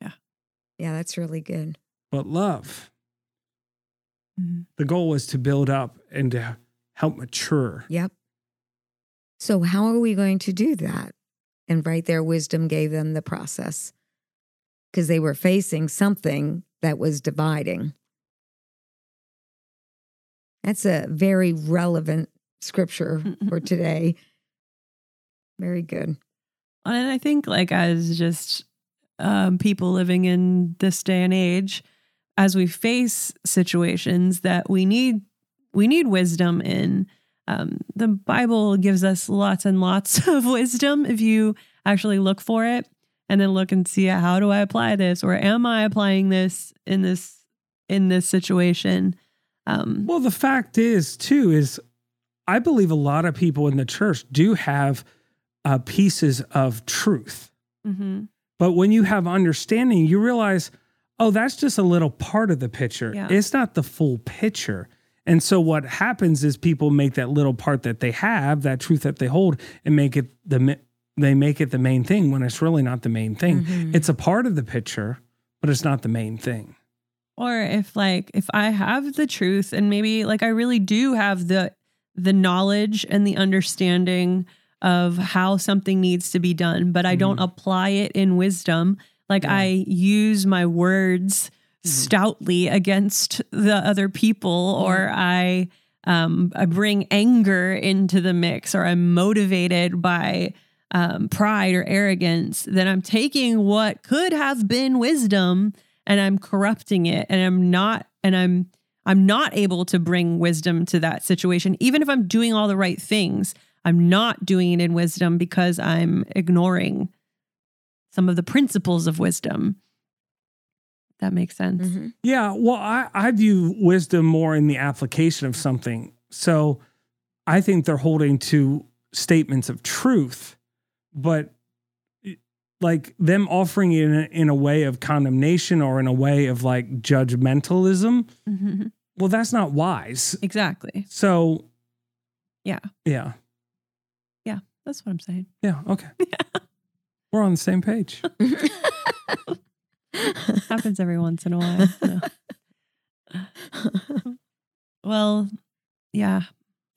Yeah. Yeah, that's really good. but love. Mhm. The goal was to build up and to help mature. Yep. So, how are we going to do that? And right there, wisdom gave them the process because they were facing something that was dividing. That's a very relevant scripture for today. Very good. And I think, like, as just um, people living in this day and age, as we face situations that we need, we need wisdom in. Um, the Bible gives us lots and lots of wisdom if you actually look for it and then look and see how do I apply this or am I applying this in this in this situation? Um, Well, the fact is, too, is I believe a lot of people in the church do have uh, pieces of truth. mhm. But when you have understanding, you realize, oh, that's just a little part of the picture. Yeah. It's not the full picture. And so what happens is people make that little part that they have, that truth that they hold, and make it the they make it the main thing when it's really not the main thing. Mhm. It's a part of the picture, but it's not the main thing. or if like if i have the truth and maybe like i really do have the the knowledge and the understanding of how something needs to be done but i don't apply it in wisdom like Yeah. i use my words Mhm. stoutly against the other people or i um i bring anger into the mix or i'm motivated by um, pride or arrogance, then I'm taking what could have been wisdom and I'm corrupting it and I'm not and I'm I'm not able to bring wisdom to that situation even if I'm doing all the right things. I'm not doing it in wisdom because I'm ignoring some of the principles of wisdom. That makes sense. Mhm. Yeah, well, I, I view wisdom more in the application of something. So I think they're holding to statements of truth, but like them offering it in a, in a way of condemnation or in a way of like judgmentalism, Mhm. well, that's not wise. Exactly. So, yeah. Yeah. yeah, That's what I'm saying. yeah, okay. We're on the same page. Happens every once in a while. No. Well, yeah.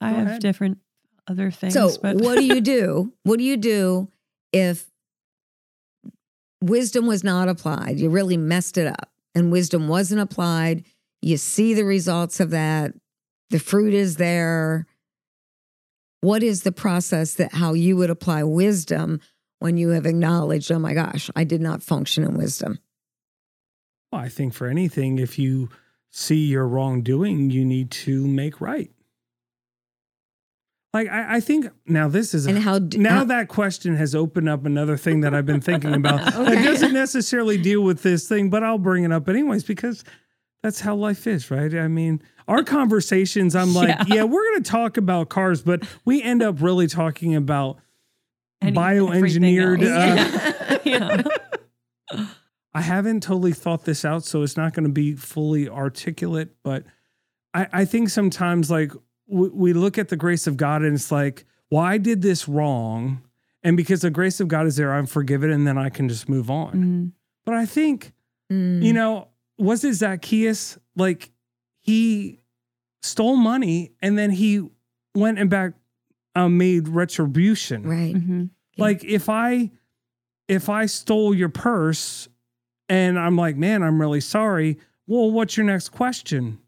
I Go have ahead. different other things. So, but what do you do? What do you do if wisdom was not applied? You really messed it up, and wisdom wasn't applied. You see the results of that. The fruit is there. What is the process that how you would apply wisdom when you have acknowledged, oh my gosh, I did not function in wisdom? Well, I think for anything, if you see your wrongdoing, you need to make right. Like I, I think now this is a, And how d- now how- that question has opened up another thing that I've been thinking about. It doesn't necessarily deal with this thing, but I'll bring it up anyways because that's how life is, right? I mean, our conversations, I'm like, Yeah. yeah, we're going to talk about cars, but we end up really talking about Any- bioengineered. Uh, yeah. I haven't totally thought this out, so it's not going to be fully articulate. But I, I think sometimes, like, we, we look at the grace of God and it's like, well, I did this wrong. And because the grace of God is there, I'm forgiven and then I can just move on. Mhm. But I think, Mm. you know, was it Zacchaeus? Like, he stole money and then he went and back uh, made retribution. right. Mhm. Like if I if I stole your purse And I'm like, man, I'm really sorry. Well, what's your next question?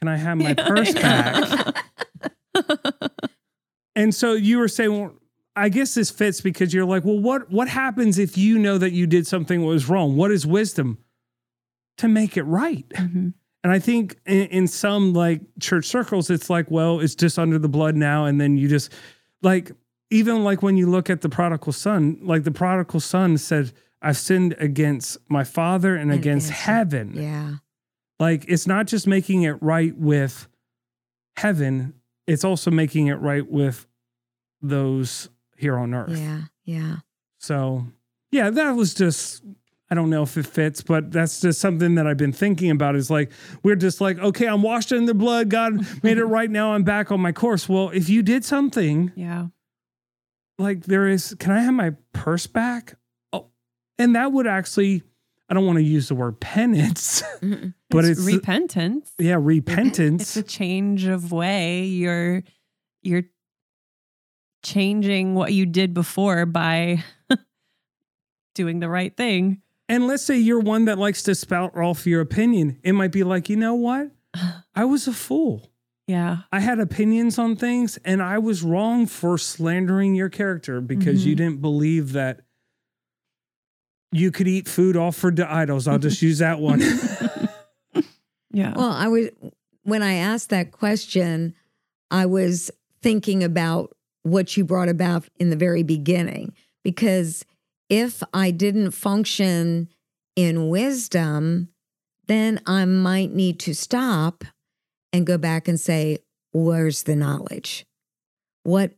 Can I have my purse back? And so you were saying, well, I guess this fits because you're like, well, what what happens if you know that you did something that was wrong? What is wisdom? To make it right. Mhm. And I think in, in some like church circles, it's like, well, it's just under the blood now. And then you just like, even like when you look at the prodigal son, like the prodigal son said, I've sinned against my father and, And against against- heaven. Yeah. Like it's not just making it right with heaven, it's also making it right with those here on earth. Yeah. Yeah. So, yeah, that was just I don't know if it fits, but that's just something that I've been thinking about is like we're just like, okay, I'm washed in the blood, God made it right now, I'm back on my course. Well, if you did something Yeah. like there is can I have my purse back? Oh, and that would actually I don't want to use the word penance, but it's, repentance. yeah, repentance. It's a change of way. You're you're changing what you did before by doing the right thing. And let's say you're one that likes to spout off your opinion. It might be like, you know what? I was a fool. Yeah. I had opinions on things and I was wrong for slandering your character because you Mhm. didn't believe that you could eat food offered to idols. I'll just use that one. Yeah. Well, I was when I asked that question, I was thinking about what you brought about in the very beginning because if I didn't function in wisdom, then I might need to stop and go back and say, where's the knowledge? What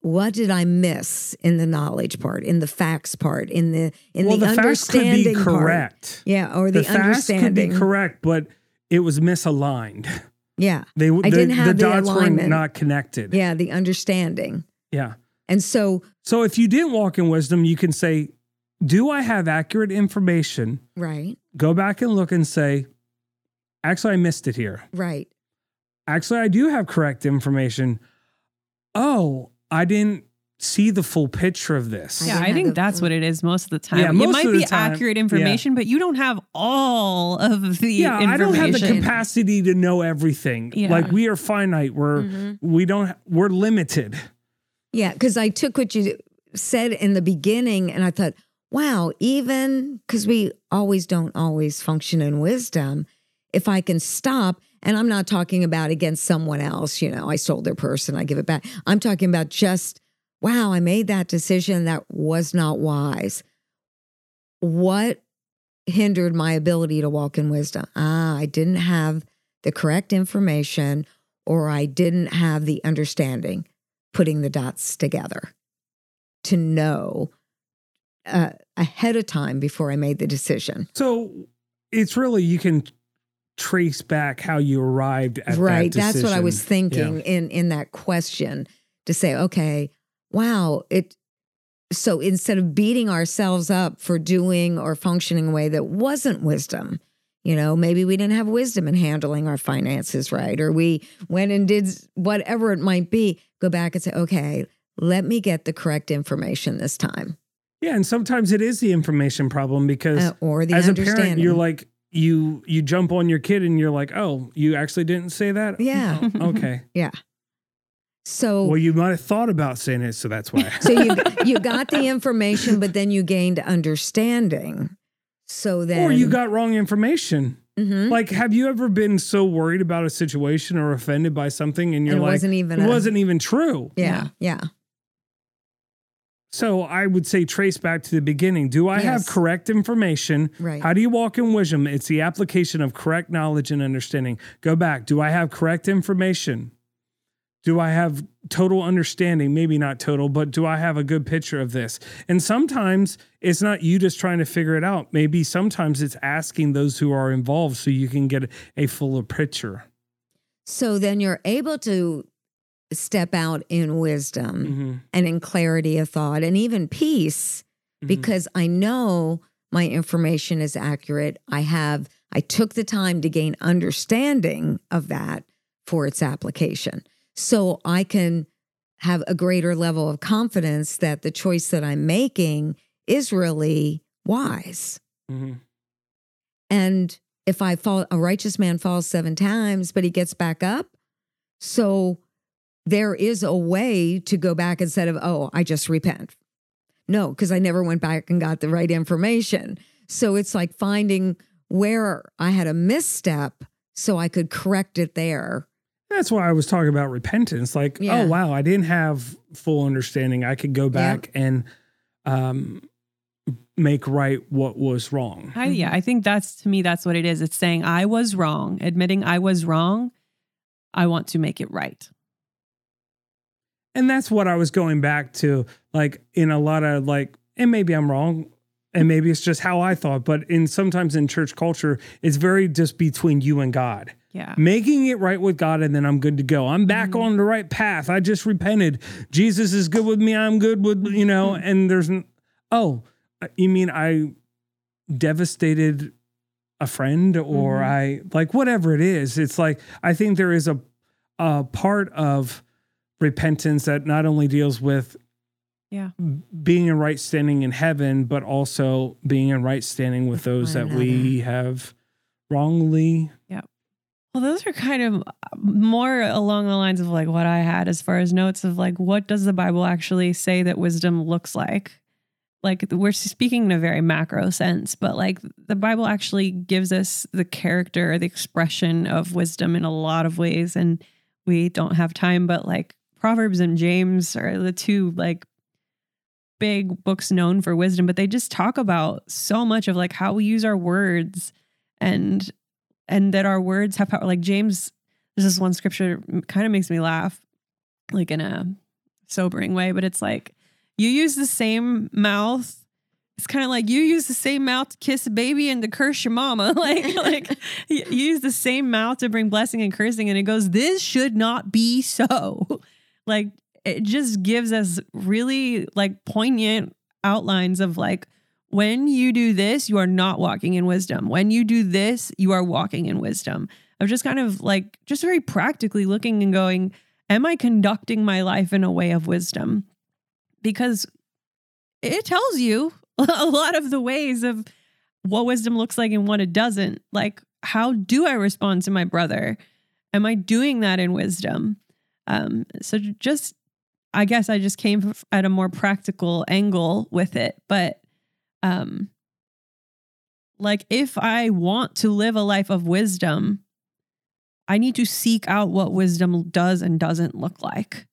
what did I miss in the knowledge part, in the facts part, in the in well, the, the facts could be understanding part? correct. Yeah, or the, The, facts could be correct, but it was misaligned. Yeah, They the, didn't have the dots were alignment. not connected. yeah, the understanding. yeah. And so, So if you didn't walk in wisdom, you can say, Do I have accurate information? right, Go back and look and say, Actually, I missed it here. right. Actually, I do have correct information. Oh, I didn't see the full picture of this. Yeah, I think that's what it is most of the time. Yeah, it might be time, accurate yeah. information, but you don't have all of the Yeah, I don't have the capacity to know everything. Yeah. Like we are finite. We're Mhm. we don't we're limited. Yeah, because I took what you said in the beginning and I thought, wow, even because we always don't always function in wisdom, if I can stop, and I'm not talking about against someone else, you know, I stole their purse and I give it back. I'm talking about just, wow, I made that decision that was not wise. What hindered my ability to walk in wisdom? Ah, I didn't have the correct information or I didn't have the understanding putting the dots together to know uh, ahead of time before I made the decision. So it's really you can trace back how you arrived at right. that That's what I was thinking in in that question to say, okay, wow, it so instead of beating ourselves up for doing or functioning in a way that wasn't wisdom, you know, maybe we didn't have wisdom in handling our finances right, or we went and did whatever it might be, go back and say, okay, let me get the correct information this time. Yeah, and sometimes it is the information problem because Uh, or the as a parent, you're like you you jump on your kid and you're like, oh, you actually didn't say that. yeah. Okay. Yeah. So Well, you might have thought about saying it, so that's why. so you you got the information, but then you gained understanding. So then, or you got wrong information. Mhm. Like, have you ever been so worried about a situation or offended by something, and you're And it like, wasn't even it a- wasn't even true? yeah, yeah, So I would say trace back to the beginning. Do I have correct information? Right. How do you walk in wisdom? It's the application of correct knowledge and understanding. Go back. Do I have correct information? Do I have total understanding? Maybe not total, but do I have a good picture of this? And sometimes it's not you just trying to figure it out. Maybe sometimes it's asking those who are involved so you can get a fuller picture. So then you're able to step out in wisdom Mhm. and in clarity of thought and even peace Mhm. because I know my information is accurate. I have I took the time to gain understanding of that for its application. So I can have a greater level of confidence that the choice that I'm making is really wise. Mhm. And if I fall, a righteous man falls seven times, but he gets back up. So there is a way to go back instead of, oh, I just repent. No, because I never went back and got the right information. So it's like finding where I had a misstep so I could correct it there. That's why I was talking about repentance. Like, Yeah. oh wow, I didn't have full understanding. I could go back and um make right what was wrong. I, yeah, I think that's to me, that's what it is. It's saying I was wrong, admitting I was wrong. I want to make it right. And that's what I was going back to, like in a lot of like, and maybe I'm wrong, and maybe it's just how I thought, but in sometimes in church culture, it's very just between you and God. Yeah. Making it right with God, and then I'm good to go. I'm back Mhm. on the right path. I just repented. Jesus is good with me. I'm good with, you know, and there's, n- oh, you mean I devastated a friend or Mhm. I, like, whatever it is. It's like, I think there is a, a part of repentance that not only deals with Yeah. being in right standing in heaven, but also being in right standing with those that we have wrongly. Well, those are kind of uh, more along the lines of like what I had as far as notes of like, what does the Bible actually say that wisdom looks like? Like, we're speaking in a very macro sense, but like the Bible actually gives us the character, the expression of wisdom in a lot of ways. And we don't have time, but like Proverbs and James are the two like big books known for wisdom, but they just talk about so much of like how we use our words and and that our words have power. Like James, there's this one scripture kind of makes me laugh, like in a sobering way, but it's like you use the same mouth. It's kind of like you use the same mouth to kiss a baby and to curse your mama. like, like you use the same mouth to bring blessing and cursing, and it goes, "This should not be so." like it just gives us really like poignant outlines of like when you do this, you are not walking in wisdom. When you do this, you are walking in wisdom. I'm just kind of like, just very practically looking and going, Am I conducting my life in a way of wisdom? Because it tells you a lot of the ways of what wisdom looks like and what it doesn't. Like, how do I respond to my brother? Am I doing that in wisdom? Um, so just, I guess I just came at a more practical angle with it, but um like if i want to live a life of wisdom i need to seek out what wisdom does and doesn't look like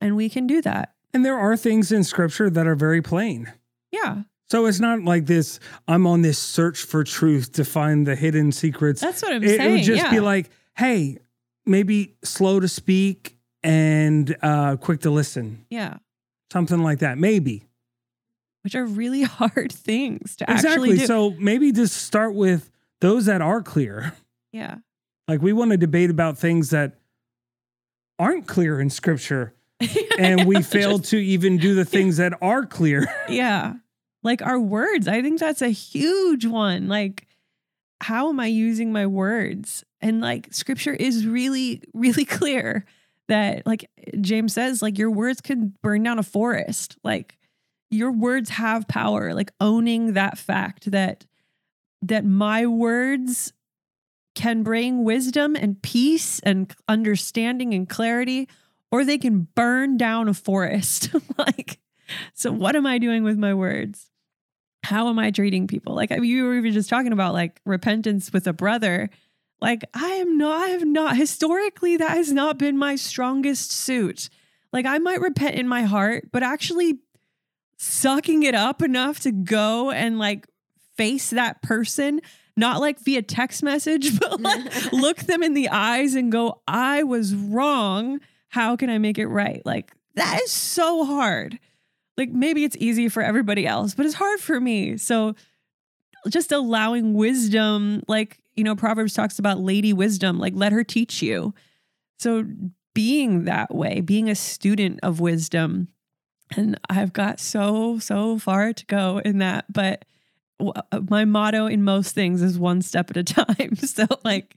and we can do that And there are things in scripture that are very plain. yeah So it's not like this, I'm on this search for truth to find the hidden secrets. that's what i'm it, it would just yeah. be like, hey, maybe slow to speak and uh, quick to listen. yeah Something like that. Maybe. Which are really hard things to Exactly. actually do. So maybe just start with those that are clear. yeah. Like we want to debate about things that aren't clear in scripture and we fail to even do the things that are clear. yeah. Like our words i think that's a huge one. Like how am i using my words? And like scripture is really really clear that like james says like your words can burn down a forest. Like your words have power like owning that fact that that my words can bring wisdom and peace and understanding and clarity or they can burn down a forest like so what am I doing with my words? How am I treating people? Like you were even just talking about like repentance with a brother. Like I am not, I have not historically that has not been my strongest suit. Like I might repent in my heart, but actually sucking it up enough to go and like face that person, not like via text message, but like look them in the eyes and go, I was wrong. How can I make it right? Like that is so hard. Like maybe it's easy for everybody else, but it's hard for me. So just allowing wisdom, like, you know, Proverbs talks about lady wisdom, like let her teach you. So being that way, being a student of wisdom. And I've got so, so far to go in that. But w- uh, my motto in most things is one step at a time. So, like,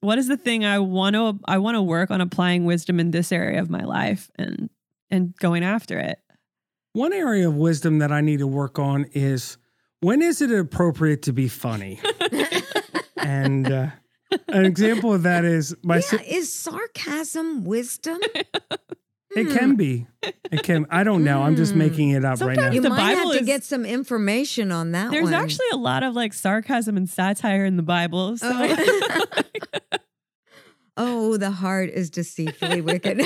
what is the thing I want to I want to work on applying wisdom in this area of my life and and going after it. One area of wisdom that I need to work on is when is it appropriate to be funny? and uh, an example of that is my yeah, si- is sarcasm wisdom? It can be it can i don't know i'm just Hmm. making it up right now You The might Bible have to is- get some information on that There's one. actually a lot of like sarcasm and satire in the Bible. So Oh. oh, the heart is deceitfully wicked.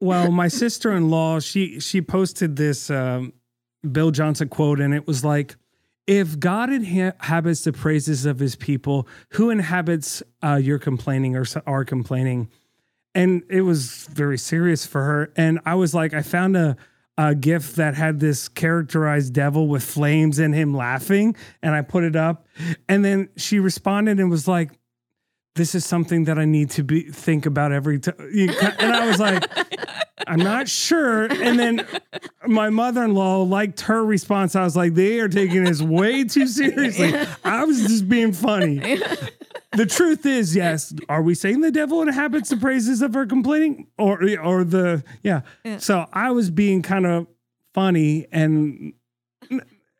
well my sister-in-law she she posted this um, bill johnson quote and it was like if god inhabits the praises of his people who inhabits uh, your complaining or s- are complaining and it was very serious for her. And i was like i found a a gift that had this characterized devil with flames and him laughing and i put it up. And then she responded and was like this is something that i need to be think about every time and i was like i'm not sure and then my mother-in-law liked her response i was like they are taking this way too seriously i was just being funny the truth is, yes. Are we saying the devil inhabits the praises of her complaining, or or the yeah? Yeah. So I was being kind of funny, and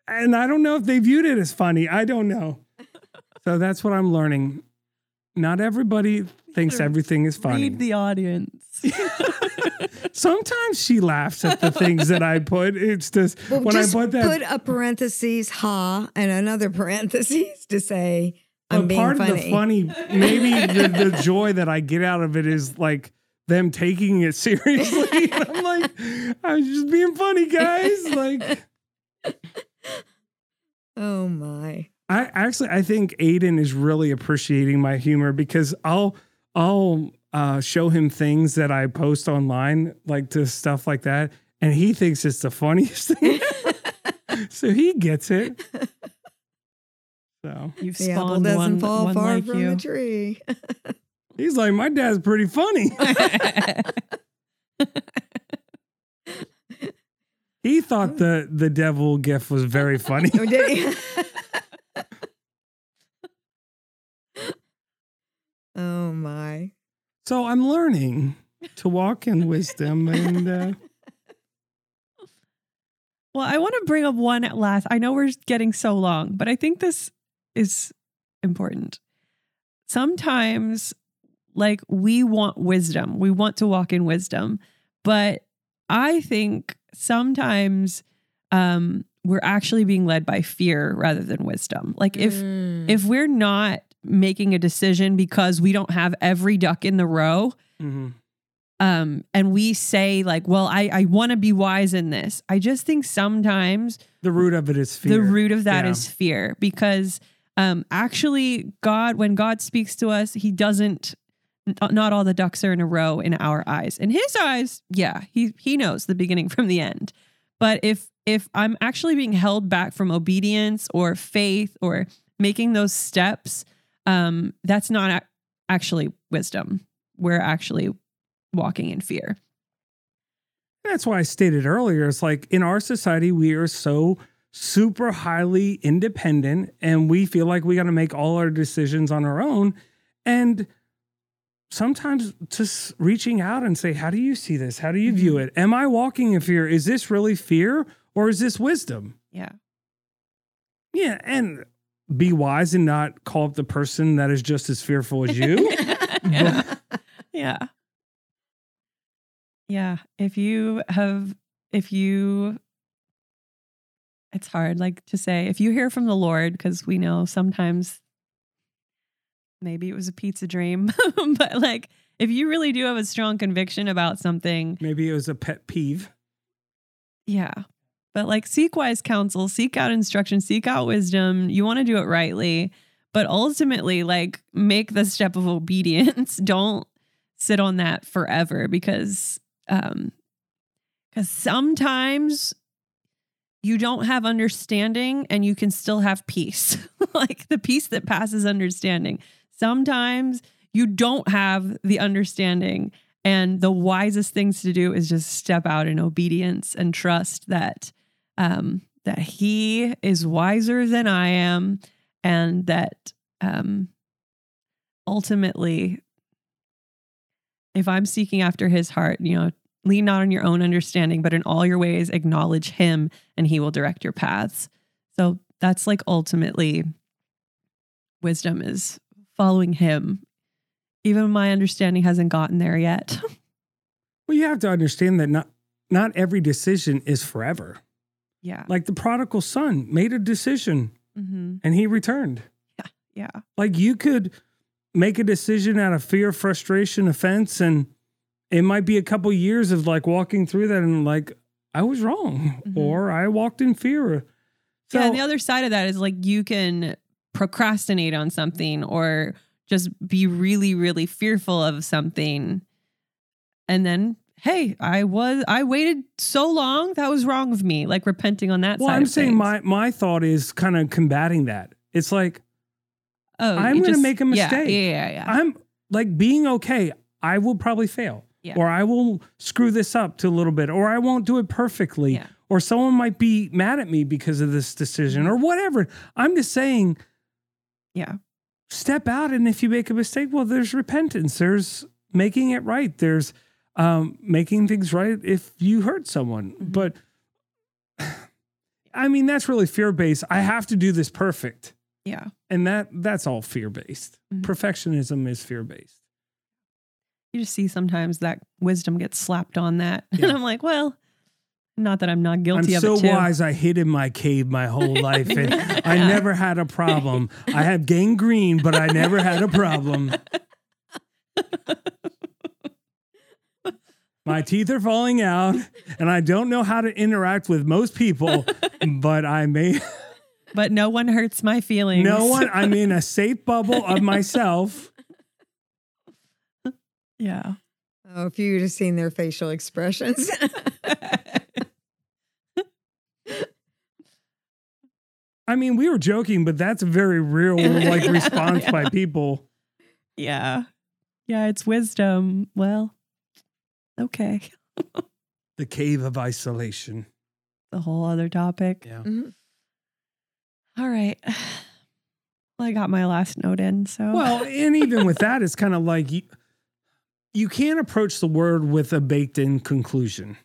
and I don't know if they viewed it as funny. I don't know. So that's what I'm learning. Not everybody thinks everything is funny. read the audience. Sometimes she laughs at the things that I put. It's just well, when just I put that. put a parentheses ha and another parentheses to say I'm but being part funny. of the funny, maybe the, the joy that I get out of it is like them taking it seriously. I'm like, I was just being funny, guys. Like, Oh my. I actually I think Aiden is really appreciating my humor because I'll I'll uh, show him things that I post online, like to stuff like that, and he thinks it's the funniest thing. so he gets it. So You've The apple doesn't one, fall one far like from you. the tree. he's like, my dad's pretty funny. He thought the the devil gift was very funny. Oh, did he? my. So I'm learning to walk in wisdom and uh, Well, I want to bring up one at last. I know we're getting so long, but I think this is important. Sometimes, like, we want wisdom, we want to walk in wisdom, but I think sometimes um, we're actually being led by fear rather than wisdom. Like, if Mm. if we're not making a decision because we don't have every duck in the row, mhm. um, and we say like, "Well, I I want to be wise in this." I just think sometimes the root of it is fear. the root of that is Yeah. fear because um, actually, God, when God speaks to us, He doesn't. Not all the ducks are in a row in our eyes. In His eyes, yeah, He He knows the beginning from the end. But if if I'm actually being held back from obedience or faith or making those steps, um, that's not ac- actually wisdom. We're actually walking in fear. That's why I stated earlier. It's like in our society, we are so super highly independent and we feel like we got to make all our decisions on our own. And sometimes just reaching out and say, How do you see this? How do you view it? Am I walking in fear? Is this really fear or is this wisdom? Yeah. Yeah. And be wise and not call up the person that is just as fearful as you. yeah. yeah. Yeah. If you have, if you, it's hard like to say, if you hear from the Lord, because we know sometimes maybe it was a pizza dream, but like if you really do have a strong conviction about something, Maybe it was a pet peeve. yeah. But like seek wise counsel, seek out instruction, seek out wisdom. You want to do it rightly, but ultimately, like make the step of obedience. Don't sit on that forever because um because sometimes you don't have understanding and you can still have peace. like the peace that passes understanding. Sometimes you don't have the understanding and the wisest things to do is just step out in obedience and trust that um, that He is wiser than I am, and that um, ultimately, if I'm seeking after His heart, you know, lean not on your own understanding, but in all your ways acknowledge Him, and He will direct your paths. So that's like ultimately wisdom is following him. Even my understanding hasn't gotten there yet. Well, you have to understand that not not every decision is forever. Yeah. Like the prodigal son made a decision hmm and he returned. Yeah. Yeah. Like you could make a decision out of fear, frustration, offense, and it might be a couple years of like walking through that and like I was wrong Mhm. or I walked in fear. So yeah. And the other side of that is like you can procrastinate on something or just be really, really fearful of something. And then, hey, I was, I waited so long. That was wrong of me. Like repenting on that well. I'm saying things. my my thought is kind of combating that. It's like oh, I'm gonna make a yeah, mistake. Yeah. Yeah. Yeah. I'm like being okay. I will probably fail. Yeah. Or I will screw this up to a little bit, or I won't do it perfectly, Yeah. or someone might be mad at me because of this decision, or mm-hmm. whatever. I'm just saying, yeah. step out, and if you make a mistake, well, there's repentance, there's making it right, there's um, making things right if you hurt someone. Mhm. But I mean, that's really fear based. I have to do this perfect, Yeah. and that that's all fear based. Mhm. Perfectionism is fear based. You just see sometimes that wisdom gets slapped on that. Yeah. And I'm like, well, not that I'm not guilty I'm of so it too. wise. I hid in my cave my whole life, and I never had a problem. I have gangrene, but I never had a problem. My teeth are falling out, and I don't know how to interact with most people. But I may But no one hurts my feelings. no one. I'm in a safe bubble of myself. yeah. Oh, if you would have seen their facial expressions. I mean, we were joking, but that's a very real like response by people. yeah. Yeah, it's wisdom. Well, okay. The cave of isolation. The whole other topic. Yeah. Mhm. All right. Well, I got my last note in. So Well, and even with that, it's kind of like you, you can't approach the word with a baked in conclusion.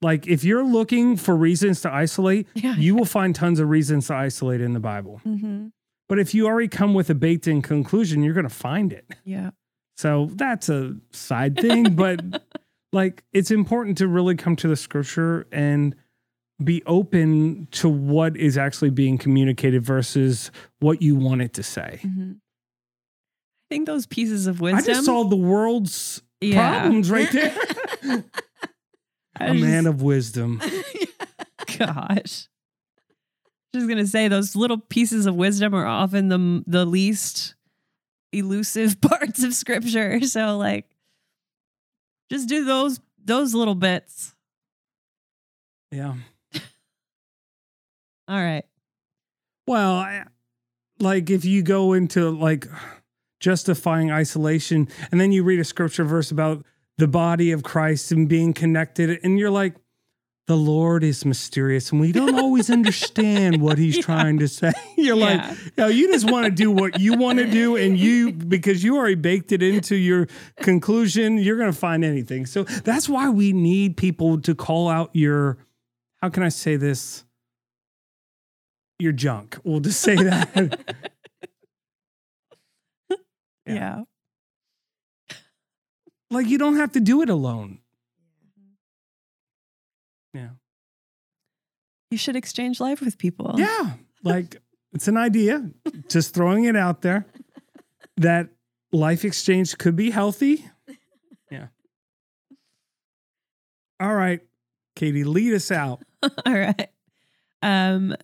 Like if you're looking for reasons to isolate, yeah. you will find tons of reasons to isolate in the Bible. hmm But if you already come with a baked in conclusion, you're going to find it. Yeah. So that's a side thing, but like it's important to really come to the scripture and be open to what is actually being communicated versus what you want it to say. hmm I think those pieces of wisdom. I just solved the world's Yeah. problems right there. A was man of wisdom. gosh. Just gonna say those little pieces of wisdom are often the the least elusive parts of scripture. So like, just do those those little bits. Yeah. All right. Well, I, like if you go into like justifying isolation and then you read a scripture verse about the body of Christ and being connected, and you're like, the Lord is mysterious and we don't always understand what he's Yeah. trying to say. You're like, Yeah. you, know, you just want to do what you want to do, and you, because you already baked it into your conclusion, you're going to find anything. So that's why we need people to call out your, how can I say this? Your junk. We'll just say that. Yeah. Yeah. like, you don't have to do it alone. You should exchange life with people. Yeah. Like it's an idea, just throwing it out there that life exchange could be healthy. Yeah. All right. Katie, lead us out. All right. Um,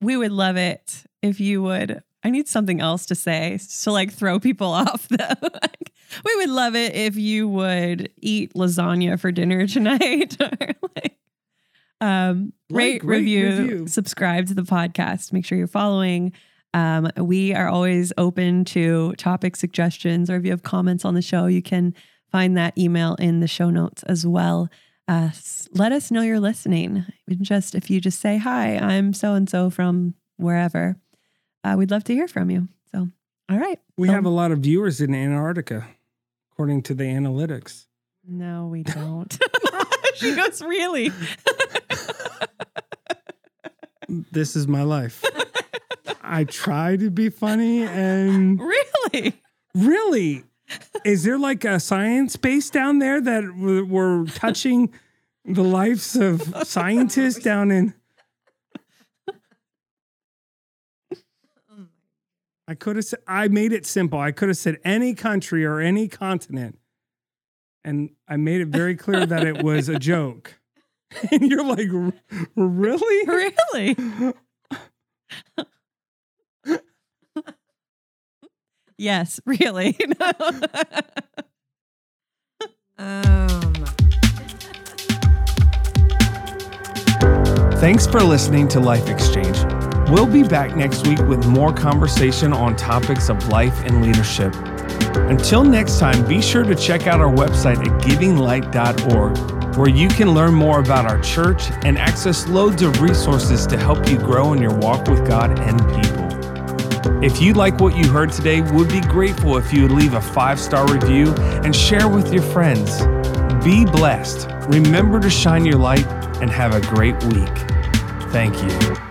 we would love it if you would. I need something else to say to like throw people off though. like, we would love it if you would eat lasagna for dinner tonight. or like, um, Like, rate, review, review. subscribe to the podcast. Make sure you're following. Um, we are always open to topic suggestions, or if you have comments on the show, you can find that email in the show notes as well. Uh, let us know you're listening. Just if you just say, Hi, I'm so and so from wherever, uh, we'd love to hear from you. So, all right. We have a lot of viewers in Antarctica, according to the analytics. No, we don't. she goes, Really? This is my life. I try to be funny and Really? really, is there like a science base down there that we're touching the lives of scientists down in? I could have said, I made it simple. I could have said any country or any continent. And I made it very clear that it was a joke. And you're like, really? Really? yes, really. Um, Thanks for listening to Life Exchange. We'll be back next week with more conversation on topics of life and leadership. Until next time, be sure to check out our website at givinglight.org, where you can learn more about our church and access loads of resources to help you grow in your walk with God and people. If you like what you heard today, we'd be grateful if you would leave a five star review and share with your friends. Be blessed. Remember to shine your light and have a great week. Thank you.